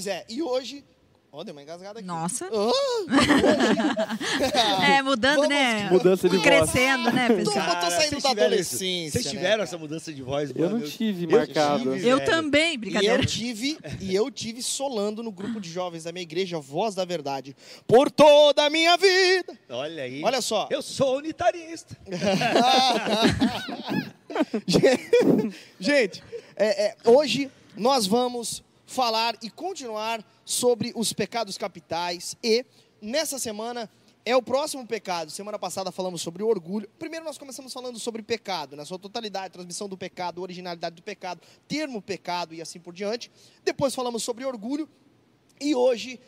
Pois é, e hoje. Ó, deu uma engasgada aqui. Nossa. Ah, hoje- É, mudando, Vamos- né? Mudança de voz. Crescendo, né, pessoal? eu tô Cara, saindo da adolescência. Vocês né, tiveram cara? essa mudança de voz? Eu mano? não tive eu marcado. tive, Eu velho. também, E brincadeira. eu tive, e eu tive solando no grupo de jovens da minha igreja, Voz da Verdade, por toda a minha vida. Olha aí. Olha só. Eu sou unitarista. Gente, é, é, hoje nós vamos falar e continuar sobre os pecados capitais e nessa semana é o próximo pecado. Semana passada falamos sobre o orgulho. Primeiro nós começamos falando sobre pecado, na sua totalidade, transmissão do pecado, originalidade do pecado, termo pecado e assim por diante. Depois falamos sobre orgulho e hoje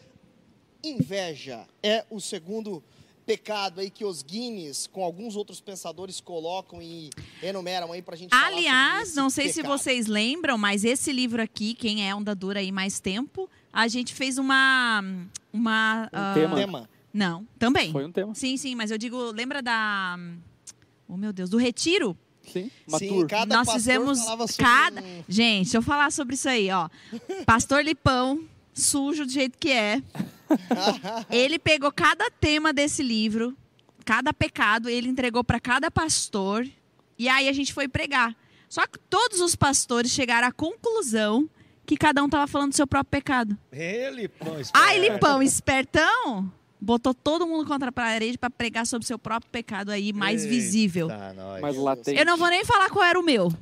inveja é o segundo pecado aí que os Guinness, com alguns outros pensadores, colocam e enumeram aí pra gente falar sobre Aliás, não sei se pecado. vocês lembram, mas esse livro aqui, quem é Onda Dura aí mais tempo, a gente fez uma. uma Um ah, tema. tema. Não, também. Foi um tema. Sim, sim, mas eu digo, lembra da. Oh, meu Deus, do retiro? Sim, uma Sim, cada Nós pastor fizemos cada. um- Gente, deixa eu falar sobre isso aí, ó. Pastor Lipão, sujo do jeito que é. Ele pegou cada tema desse livro, cada pecado, ele entregou para cada pastor. E aí a gente foi pregar. Só que todos os pastores chegaram à conclusão que cada um estava falando do seu próprio pecado. Ele, pô, Ai, Lipão, espertão, botou todo mundo contra a parede para pregar sobre o seu próprio pecado aí, mais visível. Tá, nós. Mais latente. Eu não vou nem falar qual era o meu.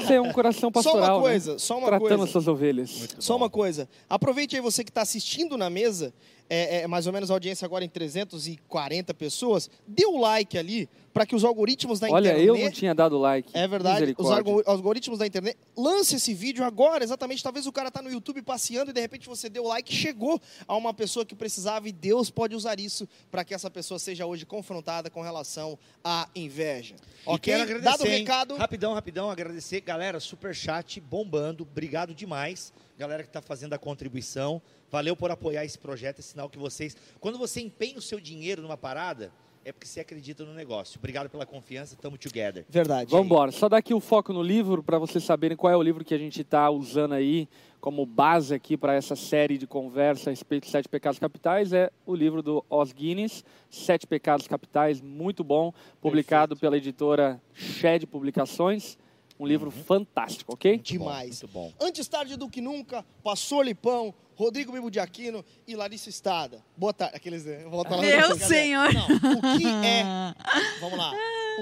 Você é um coração Só pastoral, uma coisa, né? só uma Tratando coisa. as suas ovelhas. Só uma coisa. Aproveite aí você que está assistindo na mesa, é, é, mais ou menos a audiência agora em 340 pessoas, dê o like ali para que os algoritmos da Olha, internet... eu não tinha dado like. É verdade, os algoritmos da internet. Lance esse vídeo agora, exatamente. Talvez o cara tá no YouTube passeando e de repente você deu like, chegou a uma pessoa que precisava e Deus pode usar isso para que essa pessoa seja hoje confrontada com relação à inveja. E Ok? quero agradecer, Dado o hein? recado. Rapidão, rapidão, agradecer. Galera, super chat bombando. Obrigado demais. Galera que está fazendo a contribuição. Valeu por apoiar esse projeto. É sinal que vocês. Quando você empenha o seu dinheiro numa parada, é porque você acredita no negócio. Obrigado pela confiança. Tamo together. Verdade. Vamos embora. Só dar aqui o foco no livro para vocês saberem qual é o livro que a gente está usando aí como base aqui para essa série de conversa a respeito dos sete pecados capitais. É o livro do Os Guinness, Sete Pecados Capitais, muito bom, publicado pela editora Shed Publicações. Um livro fantástico, ok? Demais. Muito bom. Antes tarde do que nunca, Pastor Lipão, Rodrigo Bibo de Aquino e Larissa Estada. Boa tarde. Aqueles. Volta lá, Meu senhor. Não, o que é. Vamos lá.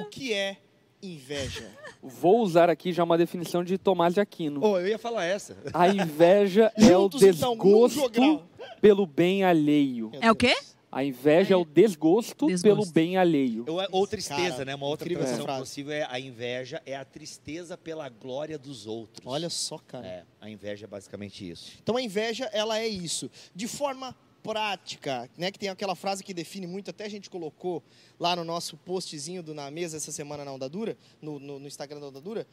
O que é inveja? Vou usar aqui já uma definição de Tomás de Aquino. Oh, eu ia falar essa. A inveja é o Juntos, então, desgosto jogral. pelo bem alheio. É o quê? A inveja é o desgosto, Desgosto. pelo bem alheio. Eu, ou tristeza, Cara, né? Uma outra tradução frase. possível é a inveja é a tristeza pela glória dos outros. Olha só, cara. É, a inveja é basicamente isso. Então a inveja, ela é isso. De forma prática, né? Que tem aquela frase que define muito, até a gente colocou lá no nosso postzinho do Na Mesa essa semana na Onda Dura, no, no, no Instagram da Onda Dura.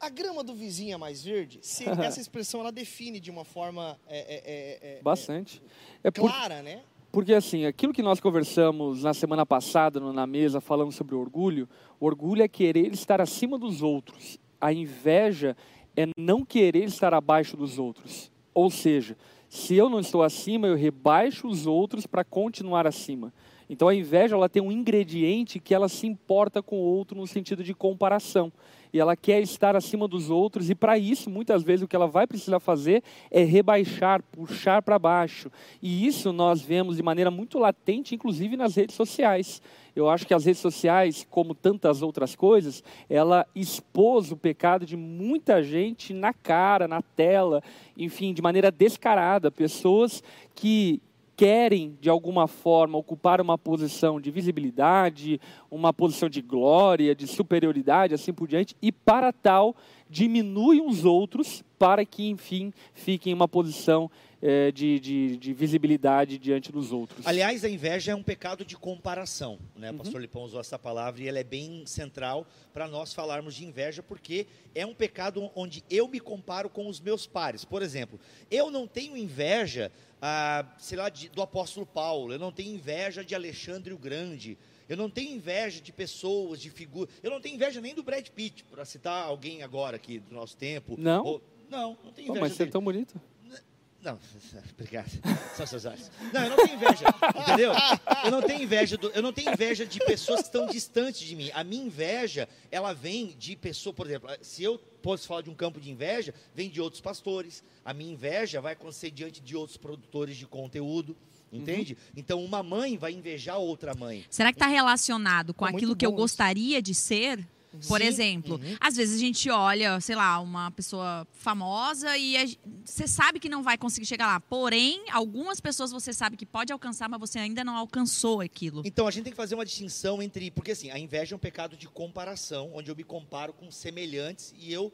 A grama do vizinho é mais verde? Se, essa expressão ela define de uma forma é, é, é, é, Bastante. É por- clara, né? Porque, assim, aquilo que nós conversamos na semana passada na mesa, falando sobre orgulho, o orgulho é querer estar acima dos outros. A inveja é não querer estar abaixo dos outros. Ou seja, se eu não estou acima, eu rebaixo os outros para continuar acima. Então a inveja ela tem um ingrediente que ela se importa com o outro no sentido de comparação. E ela quer estar acima dos outros, e para isso, muitas vezes, o que ela vai precisar fazer é rebaixar, puxar para baixo. E isso nós vemos de maneira muito latente, inclusive nas redes sociais. Eu acho que as redes sociais, como tantas outras coisas, ela expôs o pecado de muita gente na cara, na tela, enfim, de maneira descarada. Pessoas que querem, de alguma forma, ocupar uma posição de visibilidade, uma posição de glória, de superioridade, assim por diante, e para tal diminuem os outros para que, enfim, fiquem em uma posição eh, de, de, de visibilidade diante dos outros. Aliás, a inveja é um pecado de comparação, né? O Uhum. pastor Lipão usou essa palavra e ela é bem central para nós falarmos de inveja, porque é um pecado onde eu me comparo com os meus pares. Por exemplo, eu não tenho inveja, ah, sei lá, de- do apóstolo Paulo, eu não tenho inveja de Alexandre o Grande, eu não tenho inveja de pessoas, de figuras, eu não tenho inveja nem do Brad Pitt, para citar alguém agora aqui do nosso tempo. Não? Ou- não, não tenho Pô, inveja mas você é dele. tão bonito. Não, obrigado. São seus olhos. Não, eu não tenho inveja, entendeu? Eu não tenho inveja, do, eu não tenho inveja de pessoas que estão distantes de mim. A minha inveja, ela vem de pessoa, por exemplo, se eu posso falar de um campo de inveja, vem de outros pastores. A minha inveja vai acontecer diante de outros produtores de conteúdo. Entende? Uhum. Então, uma mãe vai invejar outra mãe. Será que está relacionado com é aquilo que eu gostaria de ser? Por Sim. exemplo, uhum. às vezes a gente olha, sei lá, uma pessoa famosa e você sabe que não vai conseguir chegar lá. Porém, algumas pessoas você sabe que pode alcançar, mas você ainda não alcançou aquilo. Então a gente tem que fazer uma distinção entre. Porque assim, a inveja é um pecado de comparação, onde eu me comparo com semelhantes e eu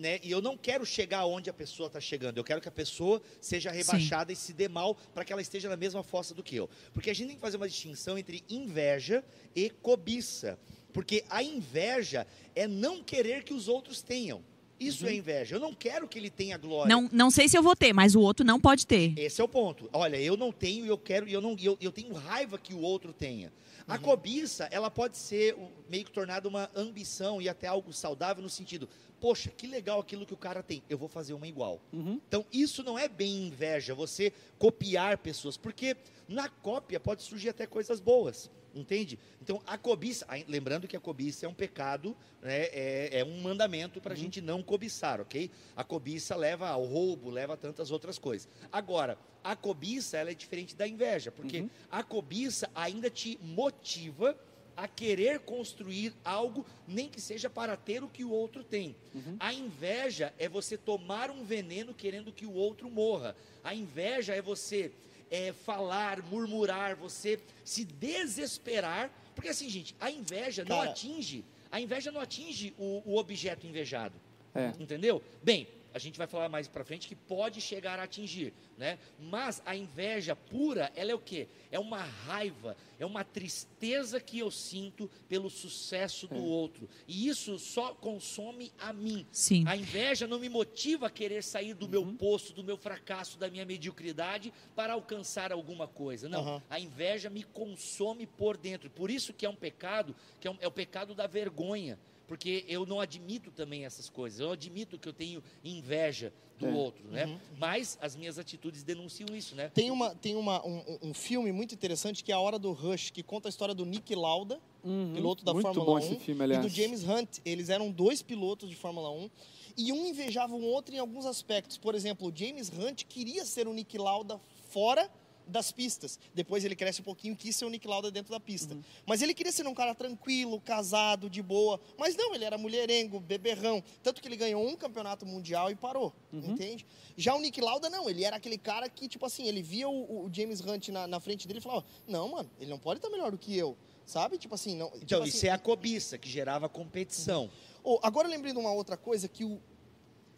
né, e eu não quero chegar onde a pessoa está chegando, eu quero que a pessoa seja rebaixada Sim. e se dê mal para que ela esteja na mesma fossa do que eu. Porque a gente tem que fazer uma distinção entre inveja e cobiça. Porque a inveja é não querer que os outros tenham. Isso é uhum. é inveja. Eu não quero que ele tenha glória. Não, não sei se eu vou ter, mas o outro não pode ter. Esse é o ponto. Olha, eu não tenho e eu quero e eu não eu, eu tenho raiva que o outro tenha. A uhum. cobiça, ela pode ser meio que tornada uma ambição e até algo saudável no sentido, poxa, que legal aquilo que o cara tem, eu vou fazer uma igual. Uhum. Então, isso não é bem inveja, você copiar pessoas, porque na cópia pode surgir até coisas boas. Entende? Então, a cobiça, lembrando que a cobiça é um pecado, né, é, é um mandamento para a uhum. gente não cobiçar, ok? A cobiça leva ao roubo, leva a tantas outras coisas. Agora, a cobiça ela é diferente da inveja, porque uhum. a cobiça ainda te motiva a querer construir algo, nem que seja para ter o que o outro tem. Uhum. A inveja é você tomar um veneno querendo que o outro morra. A inveja é você é, falar, murmurar, você se desesperar. Porque assim, gente, a inveja Cara. não atinge, a inveja não atinge o, o objeto invejado. É. Entendeu? Bem, a gente vai falar mais para frente que pode chegar a atingir, né? Mas a inveja pura, ela é o quê? É uma raiva, é uma tristeza que eu sinto pelo sucesso do é. outro. E isso só consome a mim. Sim. A inveja não me motiva a querer sair do uhum. meu posto, do meu fracasso, da minha mediocridade para alcançar alguma coisa. Não, uhum. a inveja me consome por dentro. Por isso que é um pecado, que é, um, é o pecado da vergonha porque eu não admito também essas coisas. Eu admito que eu tenho inveja do é. outro, né? Uhum. Mas as minhas atitudes denunciam isso, né? Tem, uma, tem uma, um, um, filme muito interessante que é A Hora do Rush, que conta a história do Nick Lauda, uhum. piloto da muito Fórmula 1, filme, e do James Hunt. Eles eram dois pilotos de Fórmula 1 e um invejava o outro em alguns aspectos. Por exemplo, o James Hunt queria ser o Nick Lauda fora das pistas. Depois ele cresce um pouquinho, quis ser o Nick Lauda dentro da pista. Uhum. Mas ele queria ser um cara tranquilo, casado, de boa. Mas não, ele era mulherengo, beberrão. Tanto que ele ganhou um campeonato mundial e parou, uhum. entende? Já o Nick Lauda, não. Ele era aquele cara que, tipo assim, ele via o, o James Hunt na, na, frente dele e falava, não, mano, ele não pode estar melhor do que eu. Sabe? Tipo assim, não. Tipo então, assim, isso é a cobiça que gerava competição. Uhum. Oh, agora lembrei de uma outra coisa que o,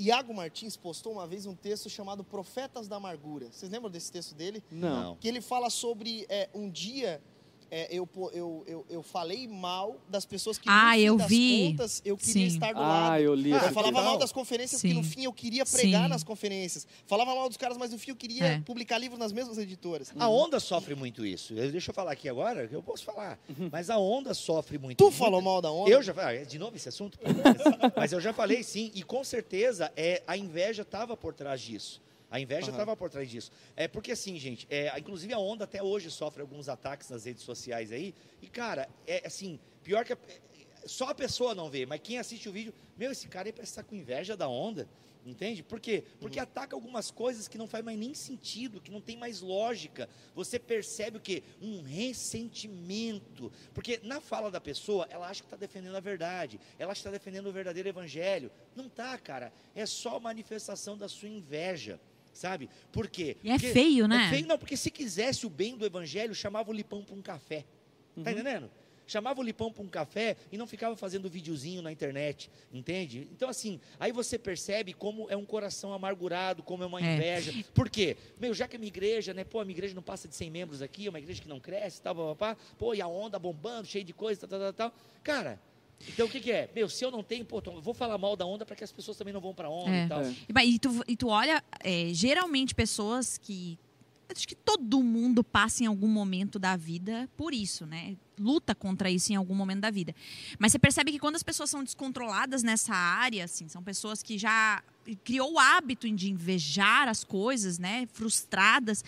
Iago Martins postou uma vez um texto chamado Profetas da Amargura. Vocês lembram desse texto dele? Não. Que ele fala sobre é, um dia é, eu, eu, eu, eu falei mal das pessoas que, ah, no fim eu das vi. contas, eu queria Sim. estar do ah, lado. Eu, li eu falava mal das conferências, Sim. porque no fim eu queria pregar Sim. nas conferências. Falava mal dos caras, mas no fim eu queria é. publicar livros nas mesmas editoras. A Onda sofre muito isso. Deixa eu falar aqui agora, eu posso falar. Uhum. Mas a Onda sofre muito. Tu muito. falou mal da Onda? Eu já falei. Ah, de novo esse assunto? mas eu já falei sim. E com certeza é, a inveja estava por trás disso. A inveja estava uhum. por trás disso. É porque assim, gente, é, inclusive a Onda até hoje sofre alguns ataques nas redes sociais aí. E cara, é assim, pior que a, só a pessoa não vê, mas quem assiste o vídeo, meu, esse cara aí parece estar com inveja da Onda. Entende? Por quê? Porque uhum. ataca algumas coisas que não faz mais nem sentido, que não tem mais lógica. Você percebe o quê? Um ressentimento. Porque na fala da pessoa, ela acha que está defendendo a verdade, ela acha que está defendendo o verdadeiro evangelho. Não tá, cara. É só manifestação da sua inveja sabe? Por quê? E é porque feio, né? É feio, não, porque se quisesse o bem do evangelho, chamava o Lipão para um café. Tá uhum. Tá entendendo? Chamava o Lipão para um café e não ficava fazendo videozinho na internet, entende? Então, assim, aí você percebe como é um coração amargurado, como é uma é. inveja. É. Por quê? Meu, já que a minha igreja, né? Pô, a minha igreja não passa de 100 membros aqui, é uma igreja que não cresce, tal, papá. Pô, e a onda bombando, cheia de coisa, tal, tal, tal. Cara, então o que, que, é? Meu, se eu não tenho, pô, eu vou falar mal da onda para que as pessoas também não vão para onda é. e tal. É. E, tu, e tu olha, é, geralmente pessoas que. Acho que todo mundo passa em algum momento da vida por isso, né? luta contra isso em algum momento da vida. Mas você percebe que quando as pessoas são descontroladas nessa área, assim, são pessoas que já criou o hábito de invejar as coisas, né, frustradas,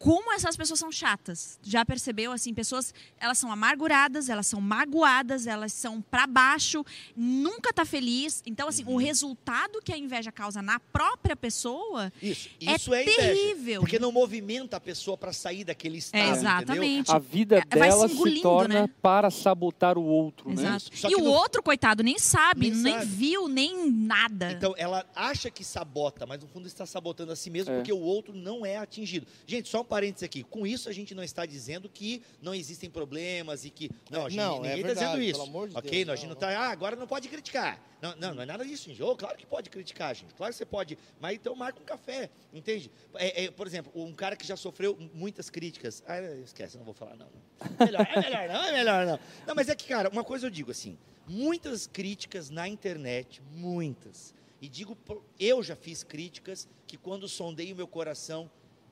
como essas pessoas são chatas. Já percebeu assim, pessoas, elas são amarguradas, elas são magoadas, elas são para baixo, nunca tá feliz. Então assim, uhum. o resultado que a inveja causa na própria pessoa isso, isso é, é terrível. porque não movimenta a pessoa para sair daquele estado, é, exatamente. Entendeu? A vida é, dela se, se torna né? para sabotar o outro, né? Exato. né? E o no... outro coitado nem sabe, nem, nem sabe. viu, nem nada. Então ela acha que sabota, mas no fundo está sabotando a si mesmo é. porque o outro não é atingido. Gente, só um parênteses aqui. Com isso, a gente não está dizendo que não existem problemas e que. Não, a gente, não ninguém está é dizendo isso. De ok? Deus, não, a gente não está. Ah, agora não pode criticar. Não, não, não é nada disso, gente. Oh, claro que pode criticar, gente. Claro que você pode. Mas então marca um café, entende? É, é, por exemplo, um cara que já sofreu muitas críticas. Ah, esquece, não vou falar, não. não. Melhor, é melhor não, é melhor não. Não, mas é que, cara, uma coisa eu digo assim: muitas críticas na internet, muitas. E digo, eu já fiz críticas que quando sondei o meu coração,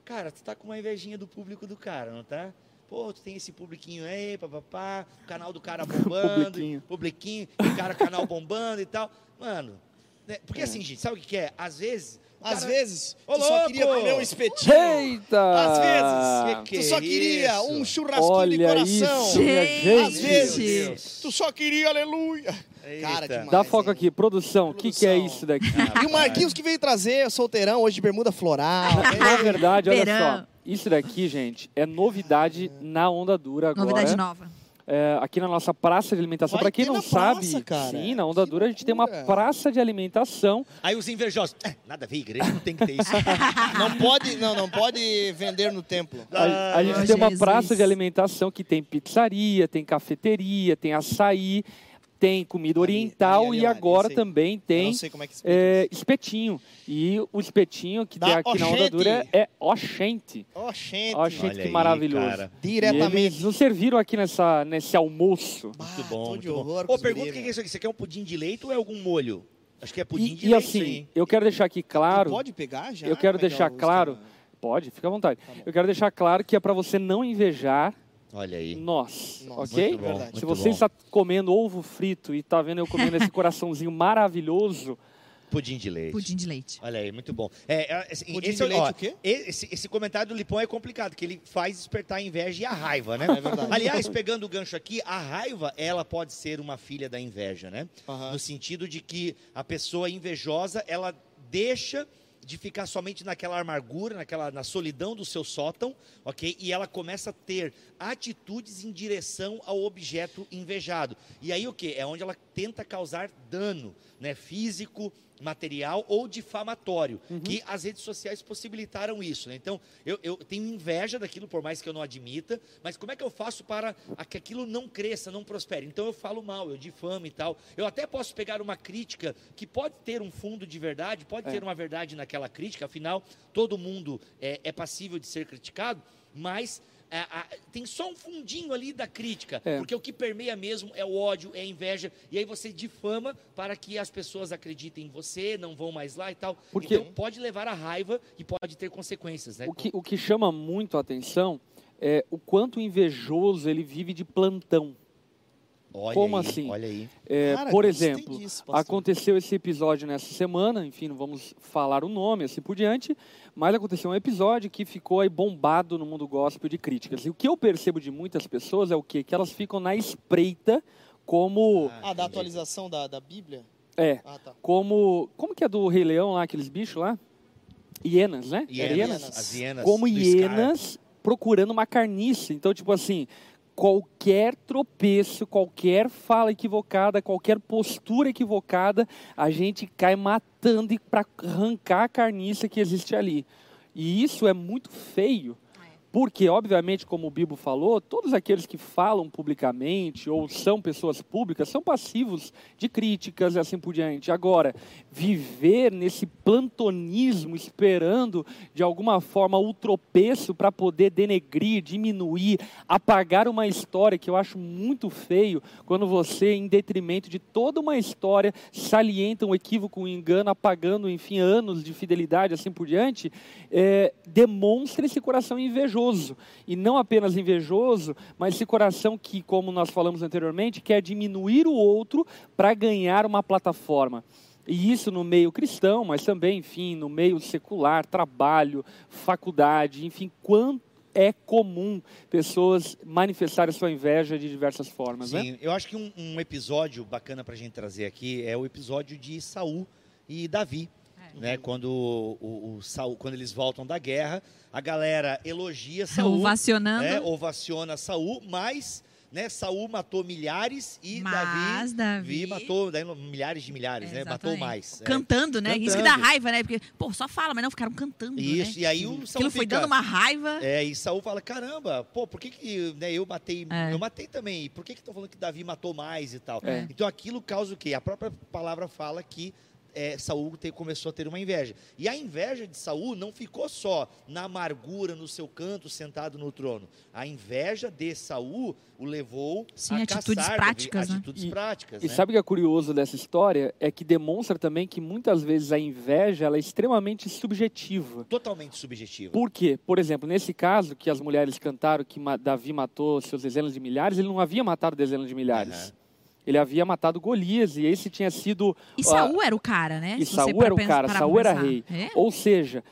Cara, tu tá com uma invejinha do público do cara, não tá? Pô, tu tem esse publiquinho aí, papapá, o canal do cara bombando, publiquinho, publiquinho e cara, canal bombando e tal. Mano, né? porque é. assim, gente, sabe o que é? Às vezes às cara... vezes, Ô, tu louco! só queria comer um espetinho. Eita! Às vezes, que que tu só queria isso? um churrasquinho Olha de coração. Isso, gente. Às vezes, tu só queria aleluia. Cara, demais, Dá foco hein? aqui, produção. O que, que, é isso daqui? Ah, e o Marquinhos que veio trazer solteirão hoje de bermuda floral. Na verdade, olha só. Isso daqui, gente, é novidade na onda dura agora. Novidade nova é, aqui na nossa praça de alimentação. Para quem não sabe, praça, sim, na Onda que Dura a gente tem uma praça de alimentação. Aí os invejosos, é, nada a ver, igreja não tem que ter isso. não pode, não, não pode vender no templo. A, a gente oh, tem uma praça de alimentação que tem pizzaria, tem cafeteria, tem açaí tem comida oriental ali, ali, ali, e agora também tem é, é espetinho. E o espetinho que da tem aqui Oxente. na Onda Dura é Oxente. Oxente. Oxente, que maravilhoso. Cara. Diretamente. E eles nos serviram aqui nessa, nesse almoço. Bah, muito bom, muito bom. Ô, pergunta o que é isso aqui. Você quer um pudim de leite ou é algum molho? Acho que é pudim e, de e leite. E assim, eu quero deixar aqui claro... Tu pode pegar já? Eu quero deixar claro... Pode, fica à vontade. Tá eu quero deixar claro que é para você não invejar Olha aí. Nós, Nossa, ok? Bom, Se você bom. está comendo ovo frito e está vendo eu comendo esse coraçãozinho maravilhoso, Pudim de leite. Pudim de leite. Olha aí, muito bom. É, é assim, Pudim esse, de leite ó, o quê? Esse, esse, comentário do Lipão é complicado, que ele faz despertar a inveja e a raiva, né? É verdade. Aliás, pegando o gancho aqui, a raiva, ela pode ser uma filha da inveja, né? Uhum. No sentido de que a pessoa invejosa, ela deixa de ficar somente naquela amargura, naquela na solidão do seu sótão, ok? E ela começa a ter atitudes em direção ao objeto invejado. E aí o que? É onde ela tenta causar dano, né? Físico, material ou difamatório, uhum. que as redes sociais possibilitaram isso. Né? Então, eu, eu, tenho inveja daquilo, por mais que eu não admita, mas como é que eu faço para que aquilo não cresça, não prospere? Então, eu falo mal, eu difamo e tal. Eu até posso pegar uma crítica que pode ter um fundo de verdade, pode é. ter uma verdade naquela crítica, afinal, todo mundo é, é passível de ser criticado, mas é, tem só um fundinho ali da crítica, é. porque o que permeia mesmo é o ódio, é a inveja, e aí você difama para que as pessoas acreditem em você, não vão mais lá e tal. Porque então pode levar a raiva e pode ter consequências. Né? O, que, o que chama muito a atenção é o quanto invejoso ele vive de plantão. Olha Como aí, assim? Olha aí. É, Cara, por exemplo, disso, aconteceu esse episódio nessa semana, enfim, não vamos falar o nome assim por diante, mas aconteceu um episódio que ficou aí bombado no mundo gospel de críticas. E o que eu percebo de muitas pessoas é o quê? Que elas ficam na espreita como... Ah, da atualização da, da Bíblia? É, ah, tá. como... Como que é do Rei Leão lá, aqueles bichos lá? Hienas, né? Hienas. hienas. As hienas. Como hienas procurando uma carniça. Então, tipo assim, qualquer tropeço, qualquer fala equivocada, qualquer postura equivocada, a gente cai matando para arrancar a carniça que existe ali. E isso é muito feio. Porque, obviamente, como o Bibo falou, todos aqueles que falam publicamente ou são pessoas públicas são passivos de críticas e assim por diante. Agora, viver nesse plantonismo esperando de alguma forma o tropeço para poder denegrir, diminuir, apagar uma história que eu acho muito feio quando você, em detrimento de toda uma história, salienta um equívoco, um engano, apagando, enfim, anos de fidelidade assim por diante, é, demonstra esse coração invejoso invejoso. E não apenas invejoso, mas esse coração que, como nós falamos anteriormente, quer diminuir o outro para ganhar uma plataforma. E isso no meio cristão, mas também, enfim, no meio secular, trabalho, faculdade, enfim, quanto é comum pessoas manifestarem sua inveja de diversas formas, Sim, né? eu acho que um, um episódio bacana para a gente trazer aqui é o episódio de Saul e Davi. Né, quando, o, o- Saul, quando eles voltam da guerra, a galera elogia Saul, Ovacionando. né, ovaciona Saul, mas né, Saul matou milhares e Mas Davi, Davi- matou né, milhares de milhares, né, matou mais. é. Cantando, né? Isso que dá Cantando. raiva, né? Porque, pô, só fala, mas não, ficaram cantando, Isso, né? e aí o Saul Aquilo foi fica- dando uma raiva. É, e Saul fala, caramba, pô, por que, que né, eu matei, É. eu matei também, por que que estão falando que Davi matou mais e tal? É. Então aquilo causa o quê? A própria palavra fala que é, Saul te- começou a ter uma inveja. E a inveja de Saul não ficou só na amargura, no seu canto, sentado no trono. A inveja de Saul o levou Sim, a atitudes caçar práticas, né? atitudes E- práticas, E né? sabe o que é curioso dessa história? É que demonstra também que muitas vezes a inveja ela é extremamente subjetiva. Totalmente subjetivo. Por quê? Por exemplo, nesse caso que as mulheres cantaram que Davi matou seus dezenas de milhares, ele não havia matado dezenas de milhares. Aham. Ele havia matado Golias e esse tinha sido E Ah, Saul era o cara, né? e Se Saul era o cara, Saul era rei. É? Ou seja,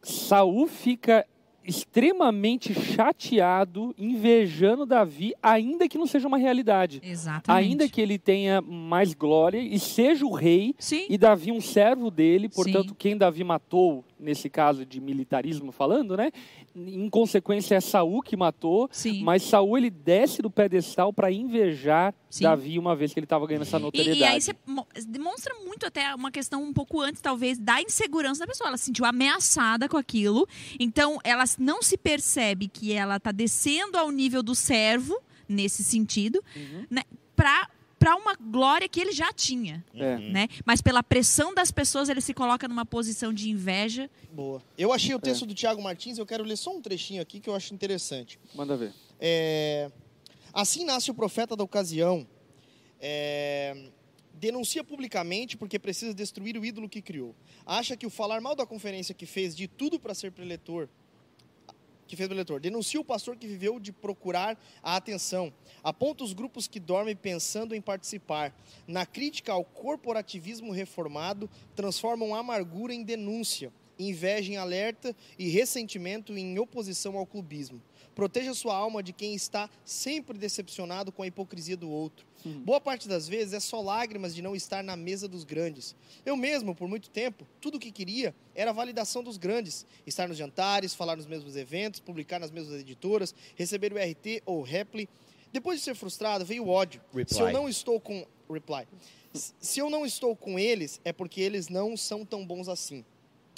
Saul fica extremamente chateado, invejando Davi, ainda que não seja uma realidade. Exatamente. Ainda que ele tenha mais glória e seja o rei Sim. e Davi um servo dele, portanto, Sim. quem Davi matou, nesse caso de militarismo falando, né? Em consequência é Saul que matou, Sim. mas Saul ele desce do pedestal para invejar Sim. Davi uma vez que ele estava ganhando essa E, notoriedade. e aí você mo- demonstra muito até uma questão um pouco antes, talvez, da insegurança da pessoa. Ela se sentiu ameaçada com aquilo. Então, ela não se percebe que ela está descendo ao nível do servo, nesse sentido, Uhum. né? Pra, pra uma glória que ele já tinha. É. Uhum. Né? Mas pela pressão das pessoas, ele se coloca numa posição de inveja. Boa. Eu achei o texto do Tiago Martins, eu quero ler só um trechinho aqui que eu acho interessante. Manda ver. É, Assim nasce o profeta da ocasião. É, Denuncia publicamente porque precisa destruir o ídolo que criou. Acha que o falar mal da conferência que fez de tudo para ser preletor. Que fez preletor. Denuncia o pastor que viveu de procurar a atenção. Aponta os grupos que dormem pensando em participar. Na crítica ao corporativismo reformado, transformam amargura em denúncia, inveja em alerta e ressentimento em oposição ao clubismo. Proteja sua alma de quem está sempre decepcionado com a hipocrisia do outro. Boa parte das vezes é só lágrimas de não estar na mesa dos grandes. Eu mesmo, por muito tempo, tudo o que queria era a validação dos grandes. Estar nos jantares, falar nos mesmos eventos, publicar nas mesmas editoras, receber o RT ou Reply. Depois de ser frustrado, veio o ódio. Reply. Se eu não estou com... Reply. Se eu não estou com eles, é porque eles não são tão bons assim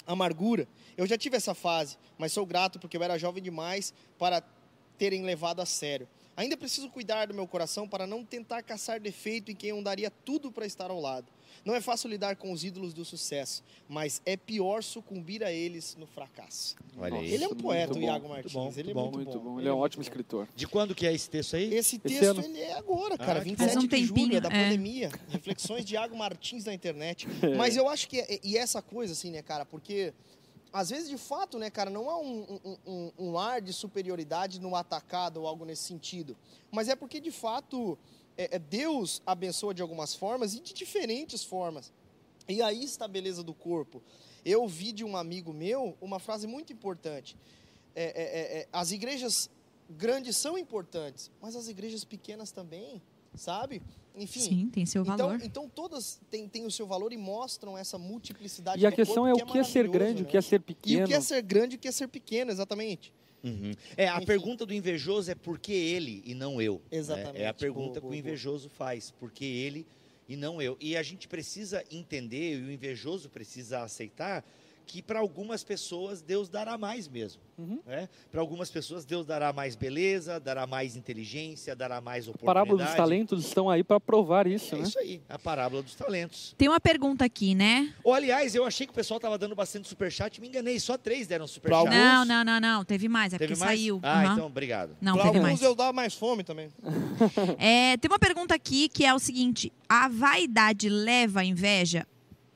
amargura. Eu já tive essa fase, mas sou grato porque eu era jovem demais para terem levado a sério. Ainda preciso cuidar do meu coração para não tentar caçar defeito em quem eu daria tudo para estar ao lado. Não é fácil lidar com os ídolos do sucesso, mas é pior sucumbir a eles no fracasso. Olha. Ele é um poeta, bom, o Iago Martins. bom, ele é muito muito, Muito bom. bom. Ele é um muito ótimo bom. escritor. De quando que é esse texto aí? Esse Esse texto ano. ele é agora, cara, Ah, que 27 Faz um de julho, é da é. pandemia. Reflexões de Iago Martins na internet. Mas eu acho que é, e essa coisa assim, né, cara, porque às vezes de fato, né, cara, não há um, um, um, um ar de superioridade no atacado ou algo nesse sentido. Mas é porque de fato é, é Deus abençoa de algumas formas e de diferentes formas. E aí está a beleza do corpo. Eu ouvi de um amigo meu uma frase muito importante. É, é, é, é, as igrejas grandes são importantes, mas as igrejas pequenas também, sabe? Enfim. Sim, tem seu Então, valor. então todas têm, têm o seu valor e mostram essa multiplicidade E a questão corpo, é o que é ser grande, o né? que é ser E pequeno. o que é ser grande e o que é ser pequeno, exatamente. Uhum. É, a Enfim. pergunta do invejoso é por que ele e não eu? né? Exatamente. É a pergunta Boa, que o boa, invejoso faz, por que ele e não eu? E a gente precisa entender, e o invejoso precisa aceitar, que para algumas pessoas Deus dará mais mesmo. Uhum. né? Para algumas pessoas Deus dará mais beleza, dará mais inteligência, dará mais A oportunidade. parábola dos talentos estão aí para provar isso, É né? isso aí, a parábola dos talentos. Tem uma pergunta aqui, né? Ou, aliás, eu achei que o pessoal estava dando bastante superchat, me enganei, só três deram superchat. alguns- Não, não, não, não. Teve mais, é Teve porque mais? saiu. Ah, Aham. então, obrigado. Não, Para teve alguns mais. eu dava mais fome também. É, tem uma pergunta aqui que é o seguinte: a vaidade leva à inveja?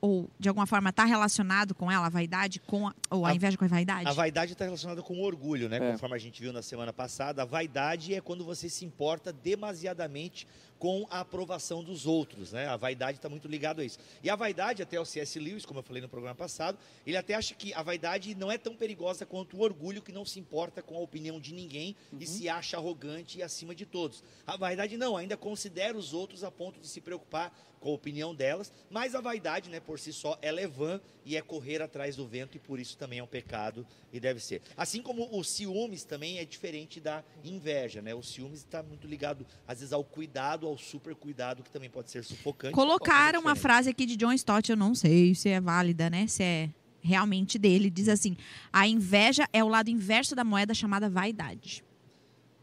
Ou de alguma forma está relacionado com ela, a vaidade, com a, ou a, A- inveja com a vaidade? A vaidade está relacionada com o orgulho, né? É. Conforme a gente viu na semana passada, a vaidade é quando você se importa demasiadamente com a aprovação dos outros, né? A vaidade está muito ligado a isso. E a vaidade, até o C.S. Lewis, como eu falei no programa passado, ele até acha que a vaidade não é tão perigosa quanto o orgulho que não se importa com a opinião de ninguém e se acha arrogante e acima de todos. A vaidade não, ainda considera os outros a ponto de se preocupar com a opinião delas, mas a vaidade, né, por si só, ela é vã e é correr atrás do vento e por isso também é um pecado e deve ser. Assim como o ciúmes também é diferente da inveja, né? O ciúmes está muito ligado às vezes ao cuidado, ao super cuidado que também pode ser sufocante. Colocaram uma diferente. frase aqui de John Stott, eu não sei se é válida, né? Se é realmente dele. Diz assim: a inveja é o lado inverso da moeda chamada vaidade.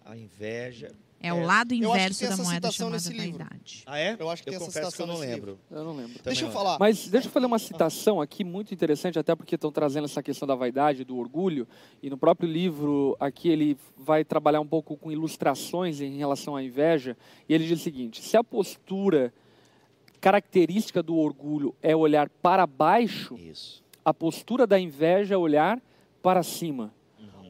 A inveja. É, É, o lado eu acho que inverso da moeda citação chamada nesse livro. Ah, é? Eu acho que tem essa confesso que eu citação não nesse lembro. Eu não lembro. Deixa eu falar. Mas deixa eu fazer uma citação aqui muito interessante, até porque estão trazendo essa questão da vaidade, do orgulho, e no próprio livro aqui ele vai trabalhar um pouco com ilustrações em relação à inveja, e ele diz o seguinte: se a postura característica do orgulho é olhar para baixo, Isso. a postura da inveja é olhar para cima.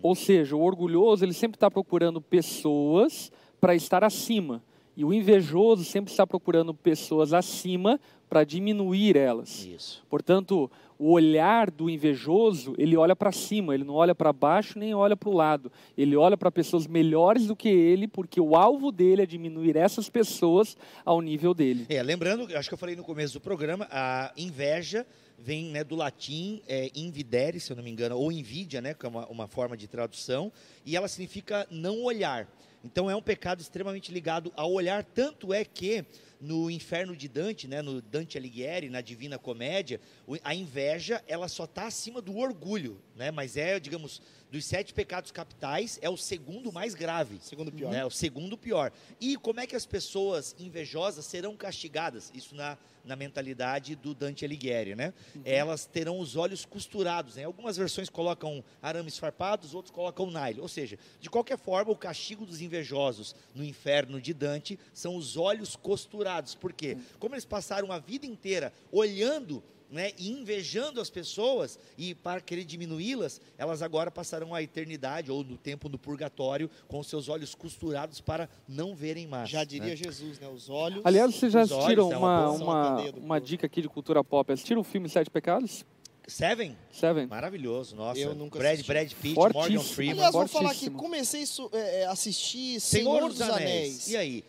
Ou seja, o orgulhoso ele sempre está procurando pessoas para estar acima. E o invejoso sempre está procurando pessoas acima para diminuir elas. Isso. Portanto, o olhar do invejoso, ele olha para cima, ele não olha para baixo nem olha para o lado. Ele olha para pessoas melhores do que ele, porque o alvo dele é diminuir essas pessoas ao nível dele. É, lembrando, acho que eu falei no começo do programa, a inveja vem né, do latim é, invidere, se eu não me engano, ou invidia, né, que é uma, uma forma de tradução, e ela significa não olhar. Então é um pecado extremamente ligado ao olhar, tanto é que no Inferno de Dante, né, no Dante Alighieri, na Divina Comédia, a inveja ela só está acima do orgulho, né, mas é, digamos, dos sete pecados capitais, é o segundo mais grave. Segundo pior. Né, o segundo pior. E como é que as pessoas invejosas serão castigadas? Isso na, na mentalidade do Dante Alighieri, né? Elas terão os olhos costurados. Né? Algumas versões colocam arames farpados, outros colocam nylon. Ou seja, de qualquer forma, o castigo dos invejosos no inferno de Dante são os olhos costurados. Por quê? Como eles passaram a vida inteira olhando né, e invejando as pessoas e para querer diminuí-las, elas agora passarão a eternidade ou no tempo do purgatório com seus olhos costurados para não verem mais. Já diria né? Jesus, né? Os olhos. Aliás, vocês já Os olhos assistiram é uma uma, uma, uma dica aqui de cultura pop? Assistiram o filme Sete Pecados? Seven? Seven? Maravilhoso, nossa. Eu nunca Brad, assisti. Brad Pitt, Fortíssimo. Morgan Freeman. Aliás, vou falar que comecei isso, é, é, assistir Senhor, Senhor dos Anéis. E aí?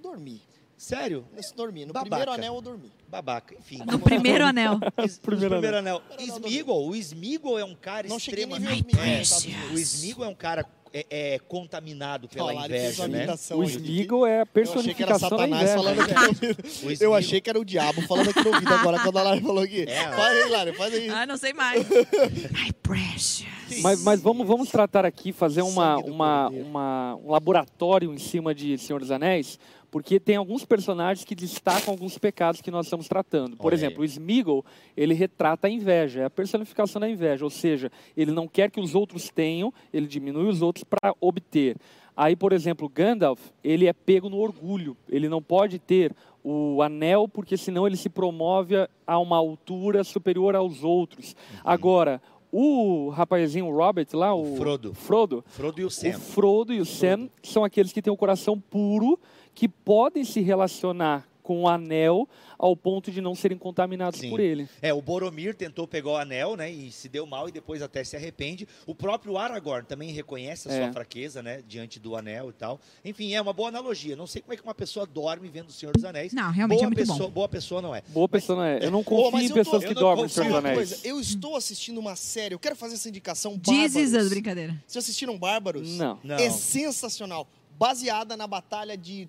Dormi. Sério? Nesse dormi. No Babaca. primeiro anel eu dormi. Babaca. Enfim. No primeiro anel. Primeiro primeiro anel. Primeiro anel. Smeagol, o Smeagol é um cara Não extremamente... sabe? O Smeagol é um cara é, é, contaminado pela inveja, né? O. Smeagol é a Eu achei que era personificação da Satanás inveja. falando aqui no ouvido. O Eu achei que era o diabo falando aqui no ouvido agora, quando a Lara falou aqui. É. Faz aí, Lara, faz aí. Ah, não sei mais. My precious. Mas, mas vamos, vamos tratar aqui, fazer uma, uma, uma- um laboratório em cima de Senhor dos Anéis, porque tem alguns personagens que destacam alguns pecados que nós estamos tratando. Por Olha exemplo, aí. o Smeagol, ele retrata a inveja, é a personificação da inveja, ou seja, ele não quer que os outros tenham, ele diminui os outros para obter. Aí, por exemplo, Gandalf, ele é pego no orgulho, ele não pode ter o anel, porque senão ele se promove a- uma altura superior aos outros. Uhum. Agora, o rapazinho Robert lá, o, O Frodo. Frodo, Frodo e o o Sam. Frodo e o Sam são aqueles que têm o coração puro, que podem se relacionar com o anel ao ponto de não serem contaminados Sim. por ele. É, o Boromir tentou pegar o anel, né, e se deu mal e depois até se arrepende. O próprio Aragorn também reconhece a sua É. fraqueza, né, diante do anel e tal. Enfim, é uma boa analogia. Não sei como é que uma pessoa dorme vendo o Senhor dos Anéis. Não, realmente boa é muito pessoa, bom. Boa pessoa não é. Boa pessoa não é. Eu não confio mas em eu pessoas tô- que dormem no Senhor dos Uma Anéis. coisa, eu estou assistindo uma série, eu quero fazer essa indicação. Jesus, Bárbaros. brincadeira. Vocês assistiram Bárbaros? Não. Não. É sensacional. Baseada na batalha de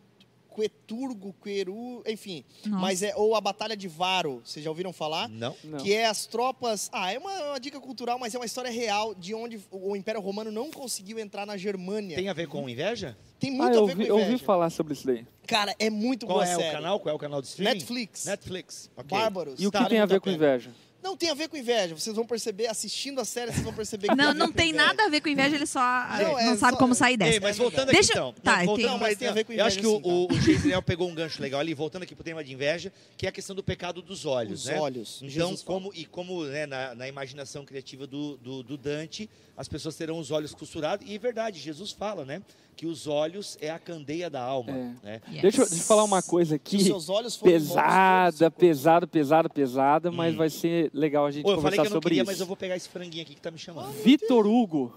Queturgo, Queru, enfim. Nossa. Mas é, ou a batalha de Varo, vocês já ouviram falar? Não. Não. Que é as tropas. Ah, é uma, uma dica cultural, mas é uma história real de onde o Império Romano não conseguiu entrar na Germânia. Tem a ver com inveja? Tem Ah, muito eu a ver ouvi, com eu inveja. ouvi falar sobre isso daí. Cara, é muito Qual boa é série. o canal? Qual é o canal de streaming? Netflix. Netflix. ok. Bárbaros. E o que Vale tem a ver com pena. inveja? Não tem a ver com inveja. Vocês vão perceber, assistindo a série, vocês vão perceber que Não, a ver não com tem inveja. nada a ver com inveja, ele só não, Não, é sabe só- como sair dessa. Ei, mas voltando Deixa- aqui então. tá, Não, voltando, tem- Não, mas tem a ver com Eu acho que inveja, o, sim, o, Jason pegou um gancho legal ali, voltando aqui pro tema de inveja, que é a questão do pecado dos olhos, Os né? olhos. Então, Jesus fala. como, e como né, na, na imaginação criativa do, do, do Dante, as pessoas terão os olhos costurados, e é verdade, Jesus fala, né? Que os olhos é a candeia da alma. É. Né? Yes. Deixa, eu- deixa eu falar uma coisa Se aqui. os seus olhos forem bons, Pesada, pesada, pesada, pesada, mas Hum. vai ser legal a gente Ô, eu falei conversar que eu não sobre queria, isso. mas eu vou pegar esse franguinho aqui que tá me chamando. Vitor Hugo,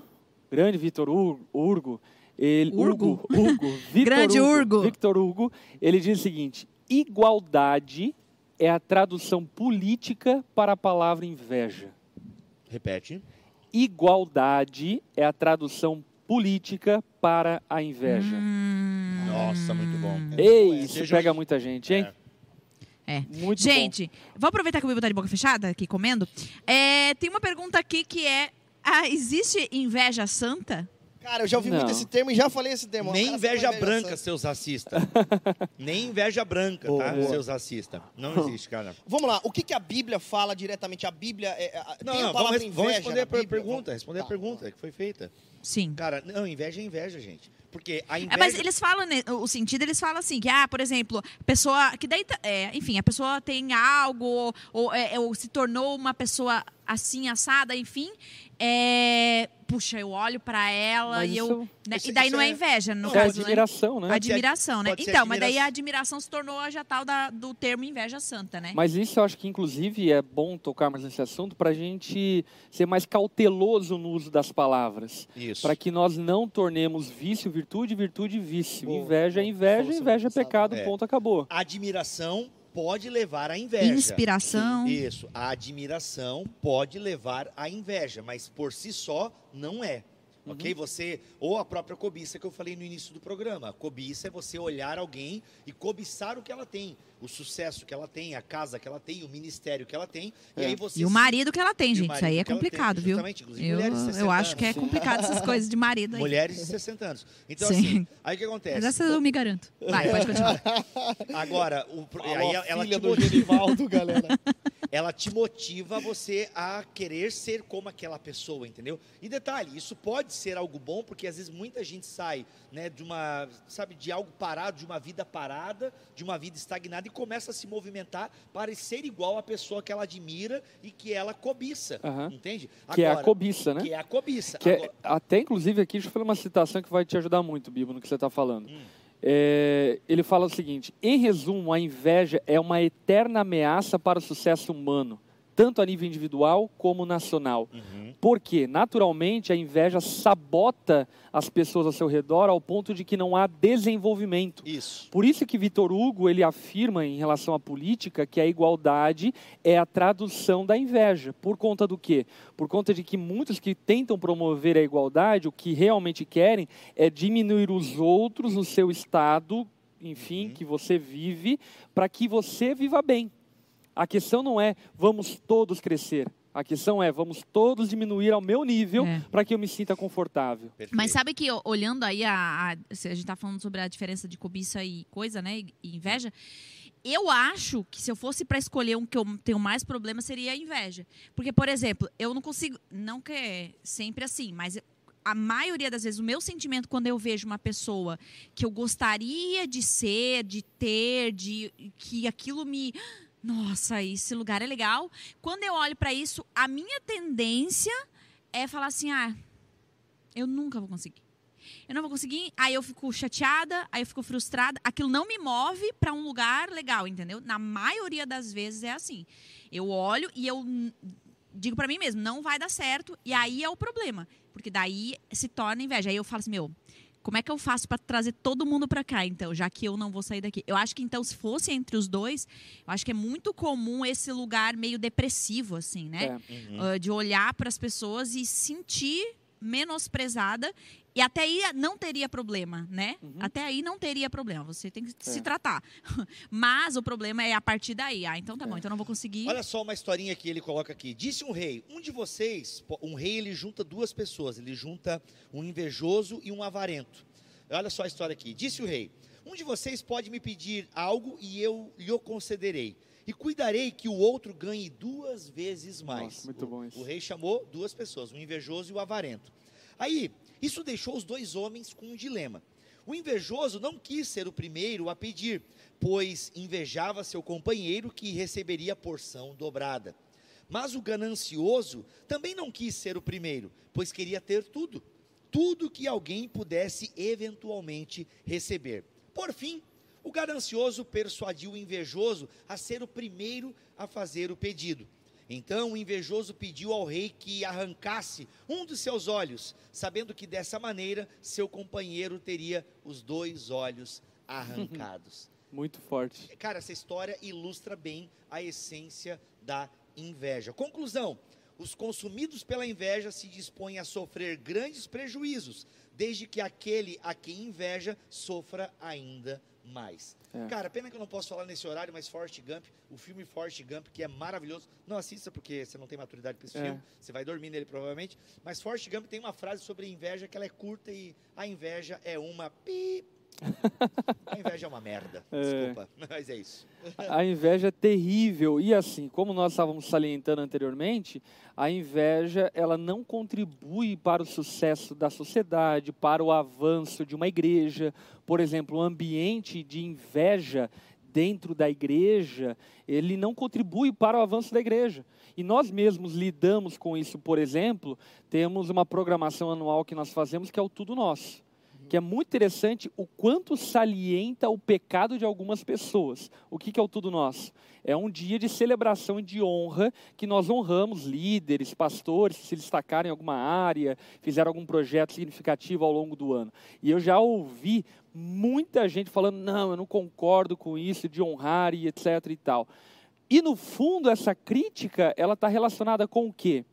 grande Vitor Urgo, ele, Urgo? Hugo, Hugo, Vitor Grande Hugo, Urgo. Victor Hugo, ele diz o seguinte: igualdade é a tradução política para a palavra inveja. Repete. Igualdade é a tradução política para a inveja. Hum, Nossa, muito bom. Ei, É, isso seja- pega muita gente, hein? É. Muito Gente, vou aproveitar que o Bibo tá de boca fechada, aqui comendo. É, tem uma pergunta aqui que é: ah, existe inveja santa? Cara, eu já ouvi muito Não. esse termo e já falei esse termo. Nem cara inveja branca, seus racistas. Nem inveja branca, tá? Boa. Seus racistas. Não existe, cara. Vamos lá, o que, que a Bíblia fala diretamente? A Bíblia é, é, Não, tem a não, palavra vamos, inveja vamos responder na a per- Bíblia? pergunta, Vamos- responder Tá. a pergunta que foi feita. Sim. Cara, não, inveja é inveja, gente. Porque a inveja... É, mas eles falam, né, o sentido, eles falam assim, que, ah, por exemplo, a pessoa, que daí, tá- é, enfim, a pessoa tem algo, ou, ou, é, ou se tornou uma pessoa assim, assada, enfim, é, puxa, eu olho pra ela Mas e eu, isso- né, isso- e daí não é é- inveja, no não, É caso, né? admiração, né? Admiração, né? pode ser Então, mas daí a admiração se tornou já tal da, do termo inveja santa, né? Mas isso eu acho que, inclusive, é bom tocarmos nesse assunto para a gente ser mais cauteloso no uso das palavras. Isso. Para que nós não tornemos vício, virtude, virtude, vício. Boa, inveja é inveja, inveja é pecado, É. ponto, acabou. Admiração pode levar à inveja. Inspiração. Isso. A admiração pode levar à inveja, mas por si só não é. Uhum. Ok? Você, ou a própria cobiça que eu falei no início do programa. Cobiça é você olhar alguém e cobiçar o que ela tem, o sucesso que ela tem, a casa que ela tem, o ministério que ela tem. E É. aí você E o marido que ela tem, E gente. Isso aí é ela tem, complicado, viu? Eu, mulheres de 60 eu acho que é anos. complicado essas coisas de marido aí. Mulheres de 60 anos. Então, Sim. assim, aí o que acontece? Mas essa eu me garanto. Vai, pode continuar. Agora, o, aí a ela, filha te do Genivaldo, galera. ela te motiva você a querer ser como aquela pessoa, entendeu? E detalhe, isso pode ser algo bom, porque às vezes muita gente sai, né, de uma, sabe, de algo parado, de uma vida parada, de uma vida estagnada e começa a se movimentar para ser igual à pessoa que ela admira e que ela cobiça, Aham. entende? Que é a Agora, cobiça, né? Que é a cobiça. Que é- Agora- até, inclusive, aqui, deixa eu falar uma citação que vai te ajudar muito, Bibo, no que você está falando. Hum. É, ele fala o seguinte: em resumo, a inveja é uma eterna ameaça para o sucesso humano, tanto a nível individual como nacional. Uhum. Porque, naturalmente, a inveja sabota as pessoas ao seu redor ao ponto de que não há desenvolvimento. Isso. Por isso que Vitor Hugo ele afirma em relação à política que a igualdade é a tradução da inveja. Por conta do quê? Por conta de que muitos que tentam promover a igualdade, o que realmente querem é diminuir os outros, o seu estado, enfim, Uhum. que você vive, para que você viva bem. A questão não é vamos todos crescer. A questão é vamos todos diminuir ao meu nível É. para que eu me sinta confortável. Perfeito. Mas sabe que olhando aí a, a, se a gente tá falando sobre a diferença de cobiça e coisa, né, e inveja, eu acho que se eu fosse para escolher um que eu tenho mais problema seria a inveja. Porque, por exemplo, eu não consigo, não que é sempre assim, mas a maioria das vezes o meu sentimento quando eu vejo uma pessoa que eu gostaria de ser, de ter, de que aquilo me nossa, esse lugar é legal. Quando eu olho para isso, a minha tendência é falar assim: ah, eu nunca vou conseguir. Eu não vou conseguir, aí eu fico chateada, aí eu fico frustrada. Aquilo não me move para um lugar legal, entendeu? Na maioria das vezes é assim. Eu olho e eu digo para mim mesmo, não vai dar certo, e aí é o problema, porque daí se torna inveja. Aí eu falo assim, meu, como é que eu faço para trazer todo mundo para cá, então, já que eu não vou sair daqui? Eu acho que então, se fosse entre os dois, eu acho que é muito comum esse lugar meio depressivo, assim, né? É. Uhum. Ah, de olhar para as pessoas e sentir menosprezada e até aí não teria problema, né? Uhum. Até aí não teria problema. Você tem que se É. tratar. Mas o problema é a partir daí. Ah, então tá bom. É. Então eu não vou conseguir. Olha só uma historinha que ele coloca aqui. Disse um rei: um de vocês, um rei, ele junta duas pessoas. Ele junta um invejoso e um avarento. Olha só a história aqui. Disse o rei: um de vocês pode me pedir algo e eu lhe o concederei. e cuidarei que o outro ganhe duas vezes mais. Nossa, muito bom isso. O rei chamou duas pessoas, o invejoso e o avarento. Aí, isso deixou os dois homens com um dilema. O invejoso não quis ser o primeiro a pedir, pois invejava seu companheiro que receberia porção dobrada. Mas o ganancioso também não quis ser o primeiro, pois queria ter tudo, tudo que alguém pudesse eventualmente receber. Por fim, o ganancioso persuadiu o invejoso a ser o primeiro a fazer o pedido. Então o invejoso pediu ao rei que arrancasse um dos seus olhos, sabendo que dessa maneira seu companheiro teria os dois olhos arrancados. Muito forte. Cara, essa história ilustra bem a essência da inveja. Conclusão: os consumidos pela inveja se dispõem a sofrer grandes prejuízos, desde que aquele a quem inveja sofra ainda mais. É. Cara, pena que eu não posso falar nesse horário, mas Forrest Gump, o filme Forrest Gump, que é maravilhoso. Não assista porque você não tem maturidade para esse É. filme, você vai dormir nele provavelmente. Mas Forrest Gump tem uma frase sobre inveja que ela é curta e a inveja é uma pi. A inveja é uma merda. É. Desculpa, mas é isso. A inveja é terrível. E assim, como nós estávamos salientando anteriormente, a inveja ela não contribui para o sucesso da sociedade, para o avanço de uma igreja. Por exemplo, o ambiente de inveja dentro da igreja, ele não contribui para o avanço da igreja. E nós mesmos lidamos com isso, por exemplo, temos uma programação anual que nós fazemos que é o Tudo Nosso que é muito interessante o quanto salienta o pecado de algumas pessoas. O que, que é o Tudo Nosso? É um dia de celebração e de honra que nós honramos líderes, pastores se destacaram em alguma área, fizeram algum projeto significativo ao longo do ano. E eu já ouvi muita gente falando: não, eu não concordo com isso de honrar e etc e tal. E no fundo, essa crítica, ela está relacionada com o quê?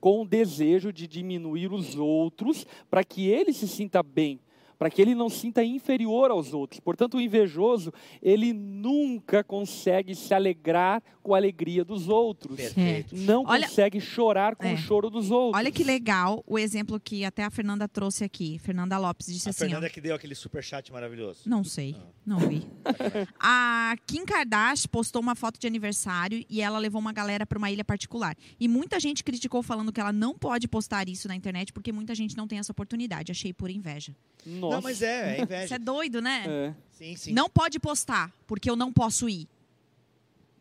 Com o desejo de diminuir os outros para que ele se sinta bem para que ele não sinta inferior aos outros. Portanto, o invejoso, ele nunca consegue se alegrar com a alegria dos outros. Perfeito. Não Olha- consegue chorar com É. o choro dos outros. Olha que legal o exemplo que até a Fernanda trouxe aqui. Fernanda Lopes disse A assim, ó. Fernanda que deu aquele superchat maravilhoso. Não sei, não vi. A Kim Kardashian postou uma foto de aniversário e ela levou uma galera para uma ilha particular. E muita gente criticou falando que ela não pode postar isso na internet porque muita gente não tem essa oportunidade. Achei por inveja. Nossa. Não, mas é, é inveja. é doido, né? É. Sim, sim. Não pode postar porque eu não posso ir.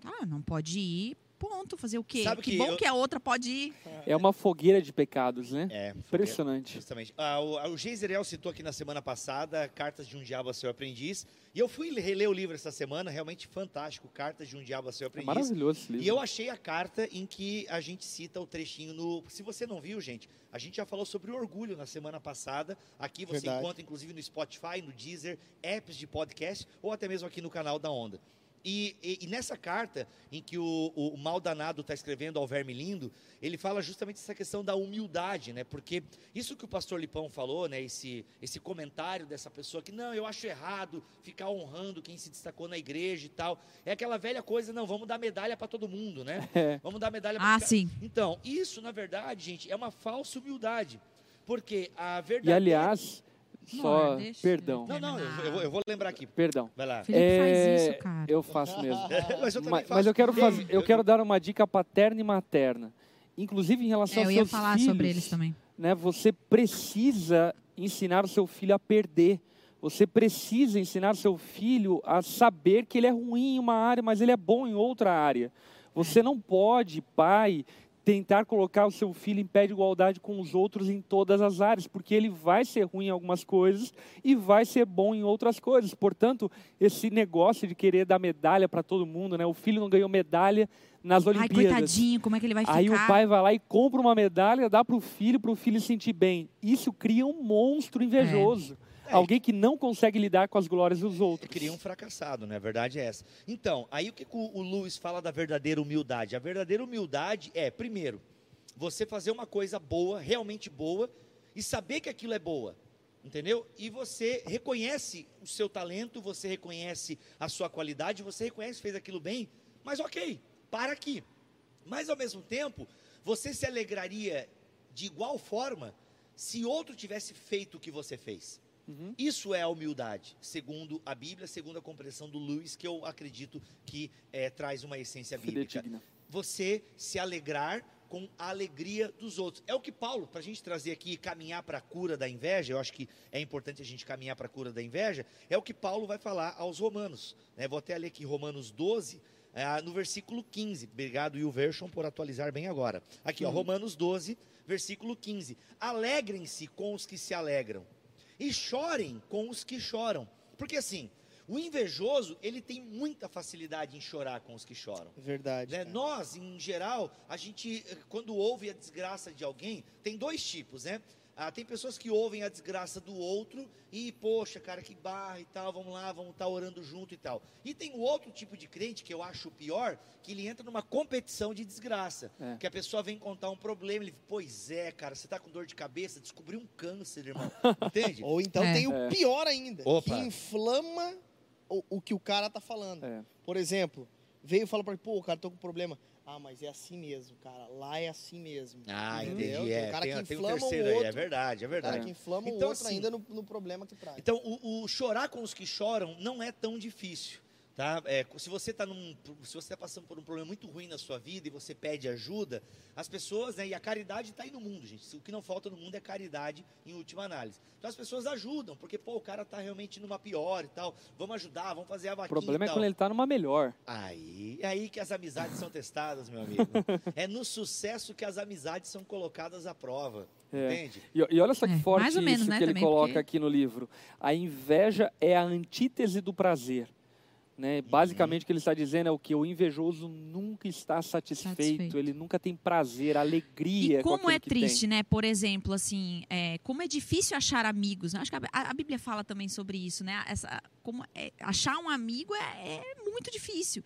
Ah, não pode ir. Ponto. Fazer o quê? Sabe que, que bom eu- que a outra pode ir. É uma fogueira de pecados, né? É, Impressionante. Justamente. Ah, o, o Geiseriel citou aqui na semana passada Cartas de um Diabo a Seu Aprendiz. E eu fui reler o livro essa semana, realmente fantástico. Cartas de um Diabo a Seu É Aprendiz. maravilhoso esse livro. E eu achei a carta em que a gente cita o trechinho no. Se você não viu, gente, a gente já falou sobre orgulho na semana passada. Aqui você Verdade. encontra, inclusive, no Spotify, no Deezer, apps de podcast ou até mesmo aqui no canal da Onda. E, e- e nessa carta, em que o, o, mal danado está escrevendo ao verme lindo, ele fala justamente essa questão da humildade, né? Porque isso que o pastor Lipão falou, né? Esse, esse comentário dessa pessoa que, não, eu acho errado ficar honrando quem se destacou na igreja e tal. É aquela velha coisa, não, vamos dar medalha para todo mundo, né? É. Vamos dar medalha pra Ah, ficar- sim. Então, isso, na verdade, gente, é uma falsa humildade. Porque a E verdadeira. aliás, só. Perdão. Não, não, eu, eu vou- eu vou lembrar aqui. Perdão. Vai lá. Felipe É, faz isso, cara. Eu faço mesmo. Mas eu também mas, faço. mas eu quero fazer, eu quero dar uma dica paterna e materna. Inclusive em relação É, eu aos ia seus falar filhos, sobre eles também. né, você precisa ensinar o seu filho a perder. Você precisa ensinar o seu filho a saber que ele é ruim em uma área, mas ele é bom em outra área. Você não pode, pai, tentar colocar o seu filho em pé de igualdade com os outros em todas as áreas, porque ele vai ser ruim em algumas coisas e vai ser bom em outras coisas. Portanto, esse negócio de querer dar medalha para todo mundo, né? O filho não ganhou medalha nas Ai, Olimpíadas. coitadinho, como é que ele vai ficar? Aí o pai vai lá e compra uma medalha, dá para o filho, para o filho se sentir bem. Isso cria um monstro invejoso. É. Alguém que não consegue lidar com as glórias dos outros. Cria um fracassado, né? A verdade é essa. Então, aí o que o, Lewis fala da verdadeira humildade? A verdadeira humildade é, primeiro, você fazer uma coisa boa, realmente boa, e saber que aquilo é boa. Entendeu? E você reconhece o seu talento, você reconhece a sua qualidade, você reconhece que fez aquilo bem, mas ok, para aqui. Mas ao mesmo tempo, você se alegraria de igual forma se outro tivesse feito o que você fez. Uhum. Isso é a humildade, segundo a Bíblia, segundo a compreensão do Lewis, que eu acredito que eh, traz uma essência bíblica. Fidedigna. Você se alegrar com a alegria dos outros. É o que Paulo, para a gente trazer aqui e caminhar para a cura da inveja, eu acho que é importante a gente caminhar para a cura da inveja, é o que Paulo vai falar aos romanos. né? Vou até ler aqui Romanos 12, ah, no versículo 15. Obrigado, Version, por atualizar bem agora. Aqui, ó, Romanos 12, versículo 15. Alegrem-se com os que se alegram e chorem com os que choram. Porque assim, o invejoso, ele tem muita facilidade em chorar com os que choram. Verdade. Né? Nós, em geral, a gente, eh, quando ouve a desgraça de alguém, tem dois tipos, né? Ah, tem pessoas que ouvem a desgraça do outro e, poxa, cara, que barra e tal, vamos lá, vamos estar orando junto e tal. E tem o outro tipo de crente, que eu acho pior, que ele entra numa competição de desgraça. É. Que a pessoa vem contar um problema, ele, pois é, cara, você tá com dor de cabeça, descobriu um câncer, irmão. Entende? Ou então É. tem o É. pior ainda, Opa. que inflama o, o que o cara tá falando. É. Por exemplo, veio e falou pra ele, pô, cara, tô com problema. Ah, mas é assim mesmo, cara. Lá é assim mesmo. Ah, Entendeu? entendi. É, o cara tem, que tem um inflama terceiro o aí, outro. é verdade, é O cara verdade. que inflama Então, o outro assim, ainda no, no problema que traz. Então, o, o chorar com os que choram não é tão difícil. Tá? É, se você está tá passando por um problema muito ruim na sua vida e você pede ajuda, as pessoas, né, e a caridade está aí no mundo, gente. O que não falta no mundo é caridade em última análise. Então as pessoas ajudam, porque pô, o cara está realmente numa pior e tal. Vamos ajudar, vamos fazer a O vaquinha problema e é quando ele tá numa melhor. Aí, é aí que as amizades são testadas, meu amigo. É no sucesso que as amizades são colocadas à prova. É. Entende? E, e olha só que É, forte menos, isso né, que ele coloca porque- aqui no livro. A inveja é a antítese do prazer. Né? Uhum. Basicamente, o que ele está dizendo é o que o invejoso nunca está satisfeito, Satisfeito. ele nunca tem prazer, alegria. E com como aquilo é triste, tem. né? Por exemplo, assim, é, como é difícil achar amigos. né? Acho que a, a Bíblia fala também sobre isso, né? Essa, como é- achar um amigo é, é muito difícil.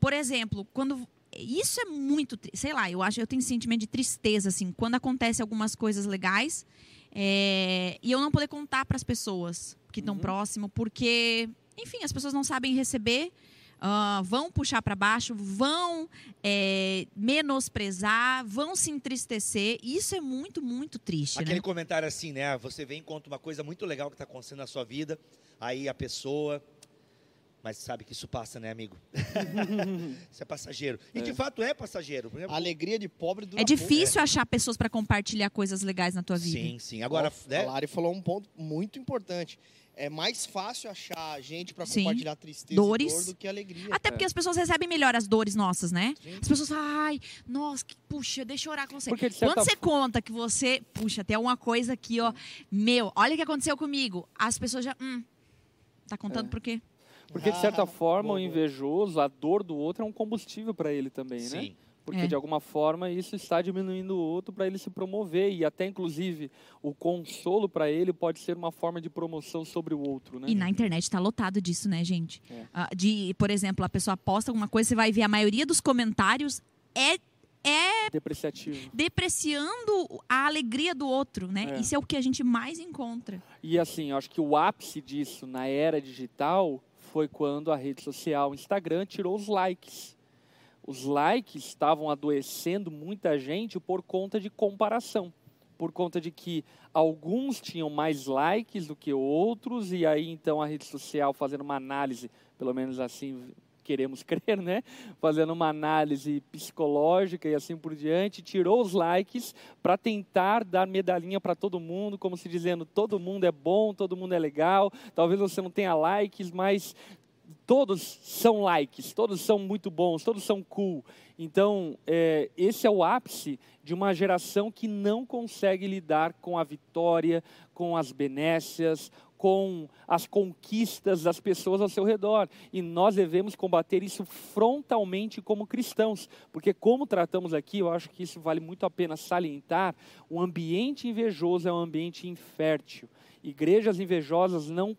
Por exemplo, quando isso é muito, sei lá, eu acho, eu tenho sentimento de tristeza assim, quando acontece algumas coisas legais é, e eu não poder contar para as pessoas que estão Uhum. próximo, porque, enfim, as pessoas não sabem receber. ah, vão puxar para baixo, vão é, menosprezar, vão se entristecer. Isso é muito, muito triste, Aquele né? comentário assim, né? Você vem e conta uma coisa muito legal que está acontecendo na sua vida, aí a pessoa. Mas sabe que isso passa, né, amigo? isso é passageiro. E de fato é passageiro. Exemplo, A alegria de pobre dura É difícil achar pessoas para compartilhar coisas legais na tua vida. Sim, sim. Agora, Ó, né? A Lari falou um ponto muito importante. É mais fácil achar gente pra Sim. compartilhar tristeza Dores. e dor do que alegria. Até porque as pessoas recebem melhor as dores nossas, né? Sim. As pessoas falam, ai, nossa, que, puxa, deixa eu orar com você. Porque, certa Quando você conta que você, puxa, tem uma coisa aqui, ó, meu, olha o que aconteceu comigo. As pessoas já, hum, tá contando É. por quê? Porque, de certa Ah, forma, boa, o invejoso, a dor do outro é um combustível para ele também, né? Porque, É. de alguma forma, isso está diminuindo o outro para ele se promover. E até, inclusive, o consolo para ele pode ser uma forma de promoção sobre o outro, né? E na internet tá lotado disso, né, gente? É. Ah, de, por exemplo, a pessoa posta alguma coisa, você vai ver a maioria dos comentários é é Depreciativo. depreciando a alegria do outro, né? É. Isso é o que a gente mais encontra. E assim, eu acho que o ápice disso na era digital foi quando a rede social Instagram tirou os likes. Os likes estavam adoecendo muita gente por conta de comparação. Por conta de que alguns tinham mais likes do que outros, e aí então a rede social fazendo uma análise, pelo menos assim queremos crer, né? Fazendo uma análise psicológica e assim por diante, tirou os likes para tentar dar medalhinha para todo mundo, como se dizendo todo mundo é bom, todo mundo é legal. Talvez você não tenha likes, mas todos são likes, todos são muito bons, todos são cool. Então, é, esse é o ápice de uma geração que não consegue lidar com a vitória, com as benécias, com as conquistas das pessoas ao seu redor. E nós devemos combater isso frontalmente como cristãos, porque, como tratamos aqui, eu acho que isso vale muito a pena salientar: o ambiente invejoso é um ambiente infértil. Igrejas invejosas não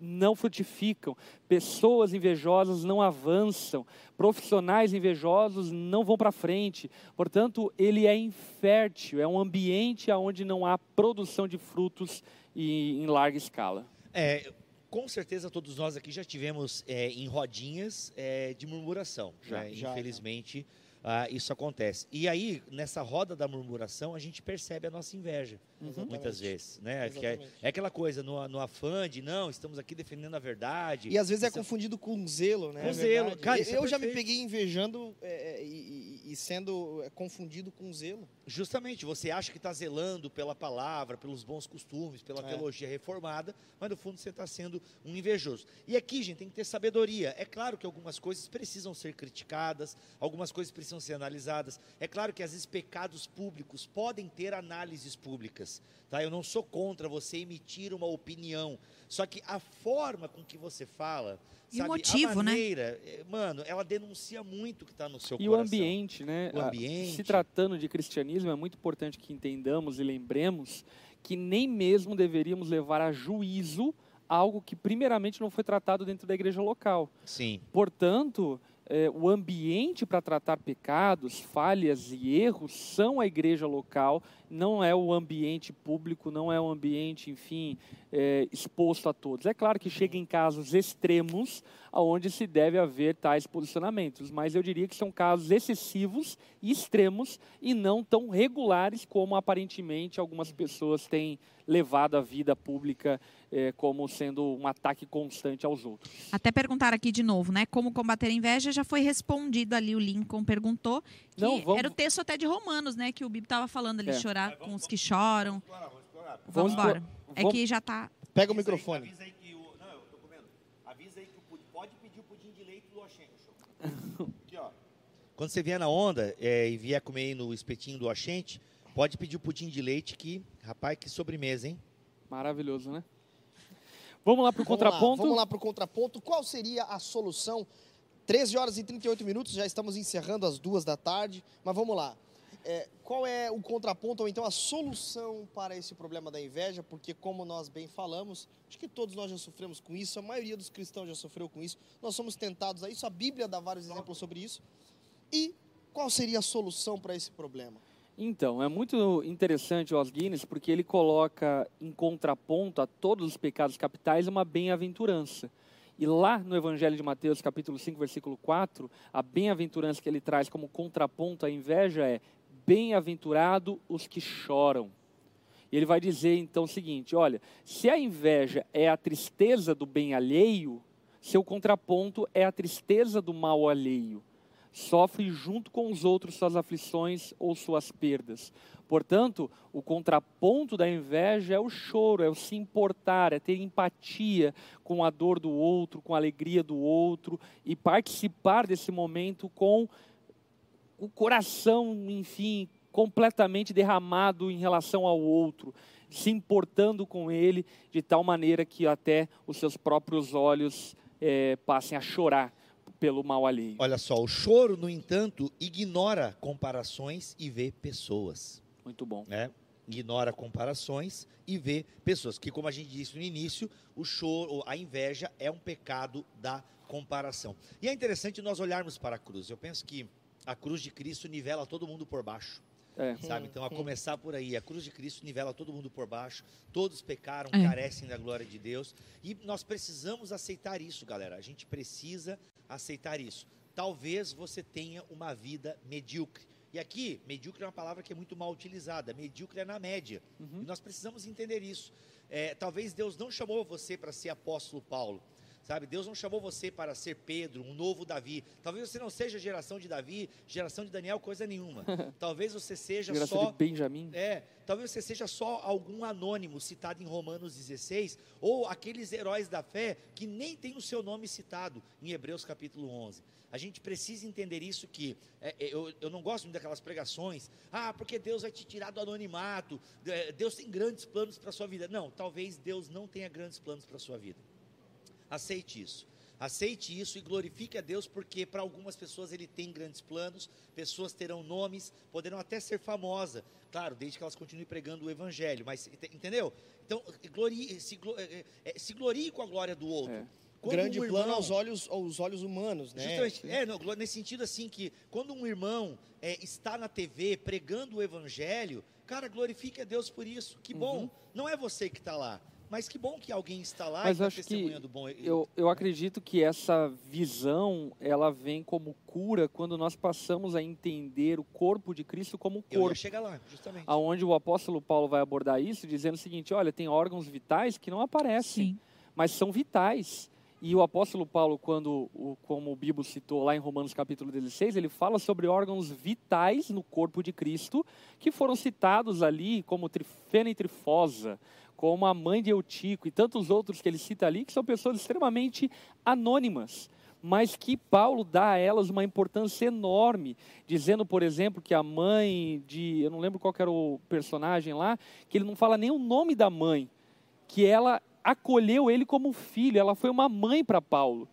não frutificam, pessoas invejosas não avançam, profissionais invejosos não vão para frente. Portanto, ele é infértil, é um ambiente onde não há produção de frutos e, em larga escala. É, com certeza todos nós aqui já tivemos é, em rodinhas é, de murmuração. Já, né? já, Infelizmente, ah, isso acontece. E aí, nessa roda da murmuração, a gente percebe a nossa inveja, Exatamente. muitas vezes. Né? Que é, é aquela coisa, no, no afã de, não, estamos aqui defendendo a verdade. E às vezes é Isso confundido com zelo, né? Com É zelo. Cara, é eu já me peguei invejando é, é, e, e- sendo é, confundido com zelo. Justamente, você acha que está zelando pela palavra, pelos bons costumes, pela É. teologia reformada, mas no fundo você está sendo um invejoso. E aqui, gente, tem que ter sabedoria. É claro que algumas coisas precisam ser criticadas, algumas coisas precisam ser analisadas. É claro que às vezes pecados públicos podem ter análises públicas. Tá? Eu não sou contra você emitir uma opinião. Só que a forma com que você fala. E o sabe, motivo, a né? maneira, eh, Mano, ela denuncia muito o que está no seu E o coração. ambiente, né? O ambiente. Se tratando de cristianismo, é muito importante que entendamos e lembremos que nem mesmo deveríamos levar a juízo algo que primeiramente não foi tratado dentro da igreja local. Sim. Portanto, eh, o ambiente para tratar pecados, falhas e erros são a igreja local, não é o ambiente público, não é o ambiente, enfim, eh, exposto a todos. É claro que chega em casos extremos onde se deve haver tais posicionamentos, mas eu diria que são casos excessivos e extremos e não tão regulares como aparentemente algumas pessoas têm levado a vida pública eh, como sendo um ataque constante aos outros. Até perguntar aqui de novo, né? Como combater a inveja, já foi respondido ali, o Lincoln perguntou. Que Não, vamos- Era o texto até de Romanos, né? Que o Bibo estava falando ali, É. chorar com os que choram. Explorar, vamos explorar. Vamos Vamos embora. É vamos- que já tá. Pega o Avisa aí- microfone. avisa aí que o. Não, eu tô comendo. Avisa aí que o pudim. Pode pedir o pudim de leite do Oxen. show. Aqui, ó. Quando você vier na onda é, e vier comer aí no espetinho do Oxente, pode pedir o pudim de leite que, rapaz, que sobremesa, hein? Maravilhoso, né? Vamos lá para o Vamos lá, contraponto. Vamos lá para o contraponto. Qual seria a solução? 13 horas e 38 minutos, já estamos encerrando às duas da tarde, mas vamos lá. É, qual é o contraponto ou então a solução para esse problema da inveja? Porque, como nós bem falamos, acho que todos nós já sofremos com isso, a maioria dos cristãos já sofreu com isso, nós somos tentados a isso, a Bíblia dá vários exemplos sobre isso. E qual seria a solução para esse problema? Então, é muito interessante o Os Guinness porque ele coloca em contraponto a todos os pecados capitais uma bem-aventurança. E lá no Evangelho de Mateus, capítulo 5, versículo 4, a bem-aventurança que ele traz como contraponto à inveja é: bem-aventurado os que choram. E ele vai dizer então o seguinte: olha, se a inveja é a tristeza do bem alheio, seu contraponto é a tristeza do mal alheio. Sofre junto com os outros suas aflições ou suas perdas. Portanto, o contraponto da inveja é o choro, é o se importar, é ter empatia com a dor do outro, com a alegria do outro e participar desse momento com o coração, enfim, completamente derramado em relação ao outro, se importando com ele de tal maneira que até os seus próprios olhos eh, passem a chorar pelo mal alheio. Olha só, o choro, no entanto, ignora comparações e vê pessoas. Muito bom. né? Ignora comparações e vê pessoas. Que, como a gente disse no início, o choro, a inveja é um pecado da comparação. E é interessante nós olharmos para a cruz. Eu penso que a cruz de Cristo nivela todo mundo por baixo. É. Sabe? Então, a começar por aí, a cruz de Cristo nivela todo mundo por baixo, todos pecaram, É. carecem da glória de Deus, e nós precisamos aceitar isso, galera. A gente precisa aceitar isso. Talvez você tenha uma vida medíocre. E aqui, medíocre é uma palavra que é muito mal utilizada. Medíocre é na média. Uhum. E nós precisamos entender isso. É, talvez Deus não chamou você para ser apóstolo Paulo. Sabe, Deus não chamou você para ser Pedro, um novo Davi. Talvez você não seja geração de Davi, geração de Daniel, coisa nenhuma. Talvez você seja Geração só de Benjamim. é, talvez você seja só algum anônimo citado em Romanos 16, ou aqueles heróis da fé que nem tem o seu nome citado em Hebreus capítulo 11. A gente precisa entender isso que é, é, eu, eu não gosto muito daquelas pregações, ah, porque Deus vai te tirar do anonimato, Deus tem grandes planos para a sua vida. Não, talvez Deus não tenha grandes planos para a sua vida. Aceite isso. Aceite isso e glorifique a Deus, porque para algumas pessoas ele tem grandes planos, pessoas terão nomes, poderão até ser famosas, claro, desde que elas continuem pregando o Evangelho, mas ent- entendeu? Então, glorie, se, glo- eh, eh, se glorie com a glória do outro. É. Quando Grande um plano irmão- aos olhos, aos olhos humanos, né? Justamente, é, não, nesse sentido assim que quando um irmão é, está na TV pregando o evangelho, cara, glorifique a Deus por isso. Que bom. Uhum. Não é você que está lá. Mas que bom que alguém está lá Mas e está acho que testemunhando bom. Eu, eu acredito que essa visão, ela vem como cura quando nós passamos a entender o corpo de Cristo como corpo. chegar lá, justamente. Aonde o apóstolo Paulo vai abordar isso, dizendo o seguinte, olha, tem órgãos vitais que não aparecem, Sim. mas são vitais. E o apóstolo Paulo, quando, o, como o Bíblia citou lá em Romanos capítulo 16, ele fala sobre órgãos vitais no corpo de Cristo, que foram citados ali como trifena e trifosa, como a mãe de Eutico e tantos outros que ele cita ali, que são pessoas extremamente anônimas, mas que Paulo dá a elas uma importância enorme, dizendo, por exemplo, que a mãe de, eu não lembro qual era o personagem lá, que ele não fala nem o nome da mãe, que ela acolheu ele como filho, ela foi uma mãe para Paulo.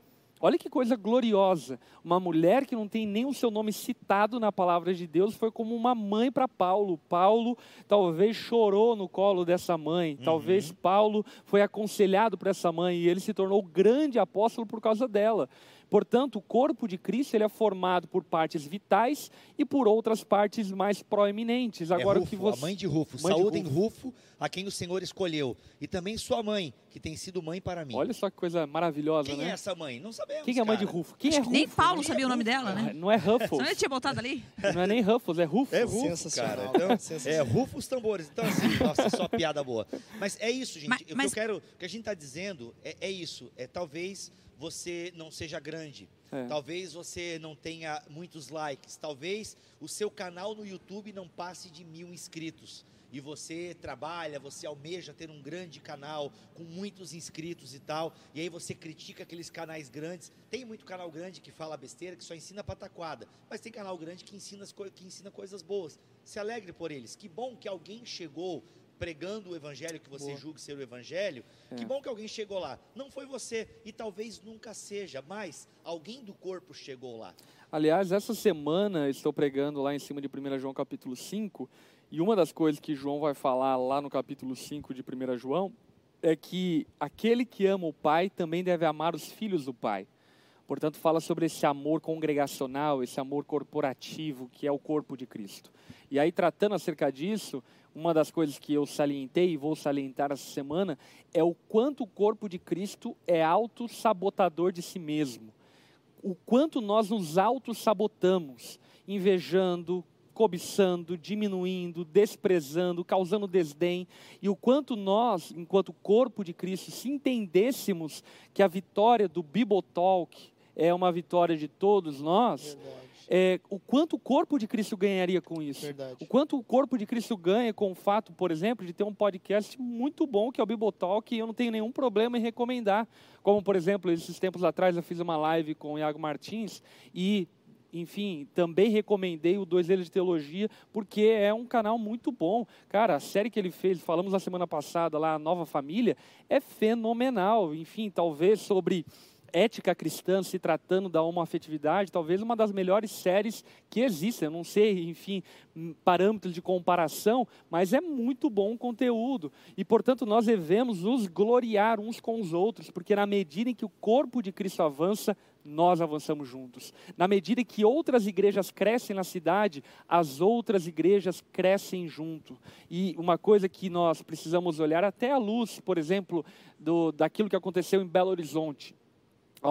Olha que coisa gloriosa. Uma mulher que não tem nem o seu nome citado na palavra de Deus foi como uma mãe para Paulo. Paulo talvez chorou no colo dessa mãe. Talvez Paulo foi aconselhado por essa mãe e ele se tornou grande apóstolo por causa dela. Portanto, o corpo de Cristo ele é formado por partes vitais e por outras partes mais proeminentes. Agora é o Rufo, que você a mãe de Rufo. Mãe de Saúdem Rufo. Rufo. a quem o Senhor escolheu. E também sua mãe, que tem sido mãe para mim. Olha só que coisa maravilhosa, Quem né? é essa mãe? Não sabemos. Quem é a mãe de. Rufo? Quem Acho é que nem Rufo? Paulo sabia o nome dela, né? Não é Ruffles. Senão ele tinha botado ali. Não é nem Ruffles, é Rufus. É Rufo, Sensacional, cara. Então, é. Rufo os tambores. Então, assim, nossa, só piada boa. Mas é isso, gente. Mas- o que mas- eu quero, o que a gente está dizendo é, é isso. É talvez você não seja grande. É. Talvez você não tenha muitos likes. Talvez o seu canal no YouTube não passe de mil inscritos. E você trabalha, você almeja ter um grande canal com muitos inscritos e tal. E aí você critica aqueles canais grandes. Tem muito canal grande que fala besteira, que só ensina pataquada. Mas tem canal grande que ensina, que ensina coisas boas. Se alegre por eles. Que bom que alguém chegou pregando o evangelho que você Boa. julga ser o evangelho. Que É. bom que alguém chegou lá. Não foi você e talvez nunca seja, mas alguém do corpo chegou lá. Aliás, essa semana estou pregando lá em cima de 1 João capítulo 5, e uma das coisas que João vai falar lá no capítulo 5 de 1 João é que aquele que ama o Pai também deve amar os filhos do Pai. Portanto, fala sobre esse amor congregacional, esse amor corporativo que é o corpo de Cristo. E aí, tratando acerca disso, uma das coisas que eu salientei e vou salientar essa semana é o quanto o corpo de Cristo é auto-sabotador de si mesmo o quanto nós nos auto-sabotamos, invejando, cobiçando, diminuindo, desprezando, causando desdém, e o quanto nós, enquanto corpo de Cristo, se entendêssemos que a vitória do Bible Talk é uma vitória de todos nós, Verdade. É, o quanto o corpo de Cristo ganharia com isso. Verdade. O quanto o corpo de Cristo ganha com o fato, por exemplo, de ter um podcast muito bom, que é o Bibotalk, e eu não tenho nenhum problema em recomendar. Como, por exemplo, esses tempos atrás eu fiz uma live com o Iago Martins e, enfim, também recomendei o Dois Eles de Teologia, porque é um canal muito bom. Cara, a série que ele fez, falamos na semana passada lá, a Nova Família, é fenomenal. Enfim, talvez sobre ética cristã se tratando da homoafetividade, talvez uma das melhores séries que existem. Eu não sei, enfim, hum, parâmetros de comparação, mas é muito bom conteúdo. E, portanto, nós devemos nos gloriar uns com os outros, porque na medida em que o corpo de Cristo avança, nós avançamos juntos. Na medida em que outras igrejas crescem na cidade, as outras igrejas crescem junto. E uma coisa que nós precisamos olhar até à luz, por exemplo, do, daquilo que aconteceu em Belo Horizonte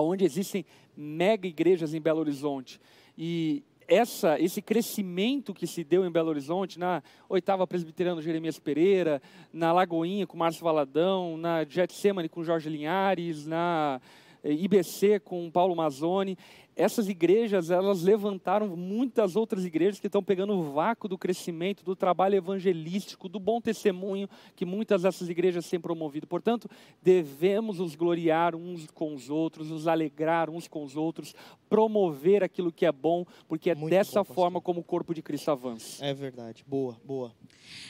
onde existem mega igrejas em Belo Horizonte. E essa, esse crescimento que se deu em Belo Horizonte, na oitava presbiteriana Jeremias Pereira, na Lagoinha com Márcio Valadão, na Getsemane com Jorge Linhares, na eh, IBC com Paulo Mazzoni, essas igrejas, elas levantaram muitas outras igrejas que estão pegando o vácuo do crescimento, do trabalho evangelístico, do bom testemunho que muitas dessas igrejas têm promovido. Portanto, devemos nos gloriar uns com os outros, nos alegrar uns com os outros, promover aquilo que é bom, porque é Muito dessa bom, forma como o corpo de Cristo avança. É verdade. Boa, boa.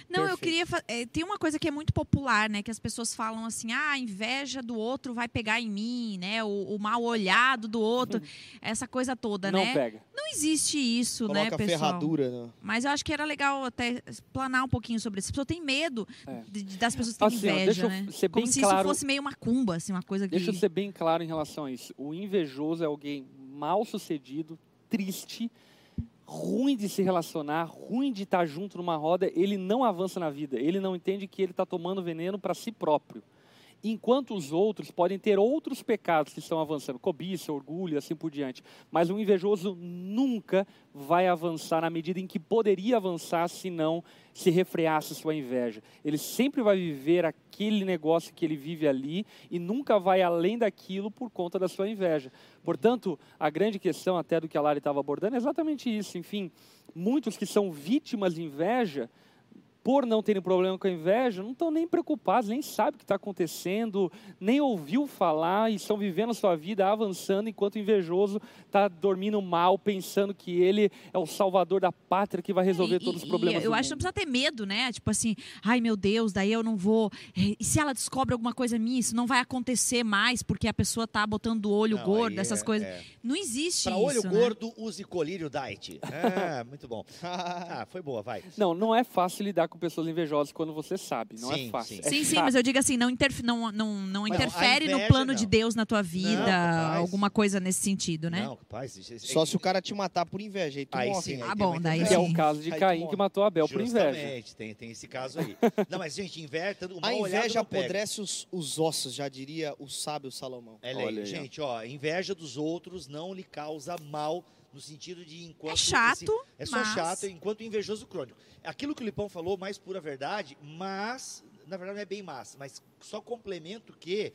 Não, eu Perfeito. queria. fa- é, tem uma coisa que é muito popular, né? Que as pessoas falam assim: ah, a inveja do outro vai pegar em mim, né? O, o mal olhado do outro, essa coisa toda, Não né? pega. Não existe isso, né, Coloca pessoal? ferradura. Né? Mas eu acho que era legal até explanar um pouquinho sobre isso. A pessoa tem medo É. de- das pessoas terem Assim, ó, inveja, deixa eu né? ser Como se claro- isso fosse meio macumba, assim, uma coisa que. Deixa eu ser bem claro em relação a isso. O invejoso é alguém mal sucedido, triste, ruim de se relacionar, ruim de estar junto numa roda. Ele não avança na vida. Ele não entende que ele está tomando veneno para si próprio. Enquanto os outros podem ter outros pecados que estão avançando, cobiça, orgulho, assim por diante. Mas o invejoso nunca vai avançar na medida em que poderia avançar se não se refreasse sua inveja. Ele sempre vai viver aquele negócio que ele vive ali e nunca vai além daquilo por conta da sua inveja. Portanto, a grande questão até do que a Lari estava abordando é exatamente isso. Enfim, muitos que são vítimas de inveja por não terem problema com a inveja, não estão nem preocupados, nem sabem o que está acontecendo, nem ouviu falar e estão vivendo a sua vida avançando, enquanto o invejoso está dormindo mal, pensando que ele é o salvador da pátria que vai resolver E- todos os e- problemas. Eu do acho que não mundo. precisa ter medo, né? Tipo assim, ai meu Deus, daí eu não vou. E se ela descobre alguma coisa minha, isso não vai acontecer mais porque a pessoa tá botando o olho Não, gordo, aí essas é- coisas. é. Não existe Para isso. olho né? gordo, use colírio diet. Ah, muito bom. Ah, foi boa, vai. Não, não é fácil lidar com pessoas invejosas quando você sabe, não Sim, é fácil. sim. É Sim, sim, mas eu digo assim, não, interf- não, não, não interfere a no plano de não. Deus na tua vida, alguma coisa nesse sentido, né? Não, rapaz. isso- isso- Só se o cara te matar por inveja, aí tu Aí morre. sim, né? aí Ah, bom, daí Que é o caso de Caim que matou Abel por inveja. Justamente, tem, tem esse caso aí. Não, mas, gente, inverta. O A inveja não apodrece os, os ossos, já diria o sábio Salomão. É Olha lei. Gente, ó, inveja dos outros não lhe causa mal no sentido de enquanto É chato, esse- é só mas- chato enquanto invejoso crônico. Aquilo que o Lipão falou, mais pura verdade, mas na verdade não é bem massa, mas só complemento que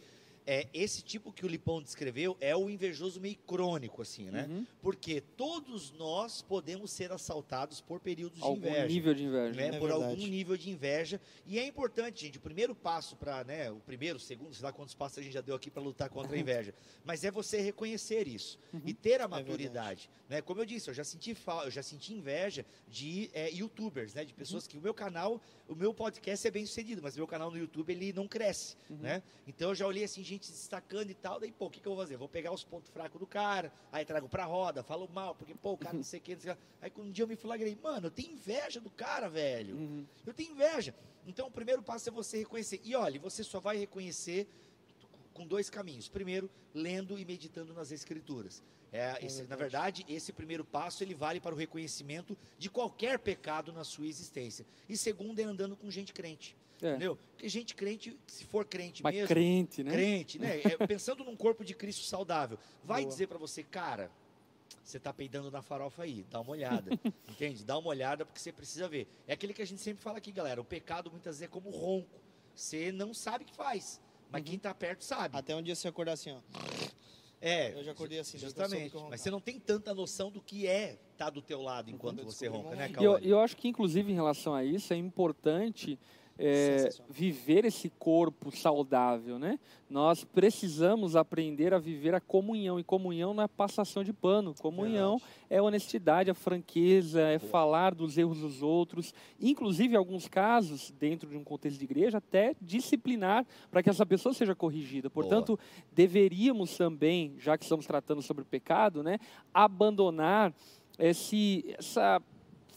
é, esse tipo que o Lipão descreveu é o invejoso meio crônico, assim, né? Uhum. Porque todos nós podemos ser assaltados por períodos de Algum inveja nível de inveja. né, É por verdade. algum nível de inveja. E é importante, gente, o primeiro passo para, né, o primeiro, o segundo, sei lá quantos passos a gente já deu aqui para lutar contra a inveja, mas é você reconhecer isso e ter a maturidade, né? Como eu disse, eu já senti eu já senti inveja de é, youtubers, né, de pessoas que o meu canal, o meu podcast é bem sucedido, mas o meu canal no YouTube ele não cresce, né? Então eu já olhei assim gente se destacando e tal, daí pô, o que, que eu vou fazer? Vou pegar os pontos fracos do cara, aí trago pra roda, falo mal, porque pô, o cara não sei o que, não sei o que. Aí um dia eu me flagrei, mano, eu tenho inveja do cara, velho. Uhum. Eu tenho inveja. Então, o primeiro passo é você reconhecer. E olha, você só vai reconhecer com dois caminhos. Primeiro, lendo e meditando nas escrituras. É, esse- na verdade, esse primeiro passo ele vale para o reconhecimento de qualquer pecado na sua existência. E segundo é andando com gente crente. É. Entendeu? Porque gente crente, se for crente Mas mesmo, crente, né? crente, né? É, pensando num corpo de Cristo saudável, vai Boa. dizer para você, cara, você tá peidando na farofa aí, dá uma olhada, entende? Dá uma olhada porque você precisa ver. É aquele que a gente sempre fala aqui, galera, o pecado muitas vezes é como ronco. Você não sabe o que faz, mas quem tá perto sabe. Até um dia você acordar assim, ó. É, Eu já acordei assim, justamente. Mas você não tem tanta noção do que é estar do teu lado enquanto você ronca, né. E eu, Cauã? eu acho que, inclusive, em relação a isso, é importante é, viver esse corpo saudável, né? Nós precisamos aprender a viver a comunhão. E comunhão não é passação de pano. Comunhão é honestidade, é franqueza, é falar dos erros dos outros. Inclusive, em alguns casos, dentro de um contexto de igreja, até disciplinar para que essa pessoa seja corrigida. Portanto, deveríamos também, já que estamos tratando sobre o pecado, né, abandonar esse, essa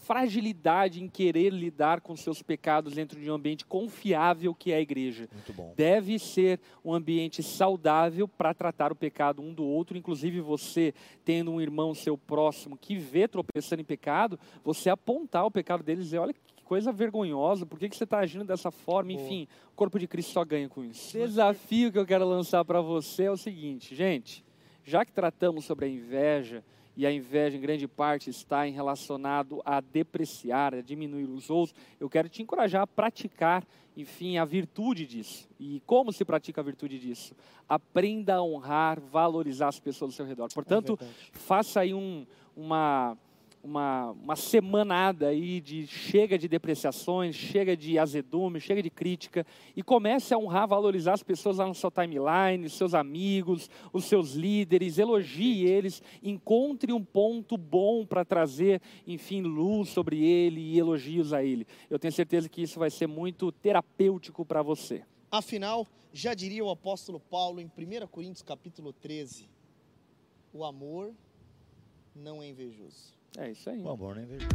fragilidade em querer lidar com seus pecados dentro de um ambiente confiável que é a igreja. Deve ser um ambiente saudável para tratar o pecado um do outro, inclusive você tendo um irmão seu próximo que vê tropeçando em pecado, você apontar o pecado dele e dizer, olha que coisa vergonhosa, por que, que você está agindo dessa forma? Boa. Enfim, o corpo de Cristo só ganha com isso. O desafio que eu quero lançar para você é o seguinte, gente, já que tratamos sobre a inveja, e a inveja em grande parte está em relacionado a depreciar, a diminuir os outros, eu quero te encorajar a praticar, enfim, a virtude disso. E como se pratica a virtude disso? Aprenda a honrar, valorizar as pessoas ao seu redor. Portanto, verdade. faça aí um, uma, uma, uma semanada aí de chega de depreciações, chega de azedume, chega de crítica e comece a honrar, valorizar as pessoas lá na sua timeline, seus amigos, os seus líderes, elogie eles, encontre um ponto bom para trazer, enfim, luz sobre ele e elogios a ele. Eu tenho certeza que isso vai ser muito terapêutico para você. Afinal, já diria o apóstolo Paulo em 1 Coríntios capítulo 13, o amor não é invejoso. É isso aí. O amor, né? Veja.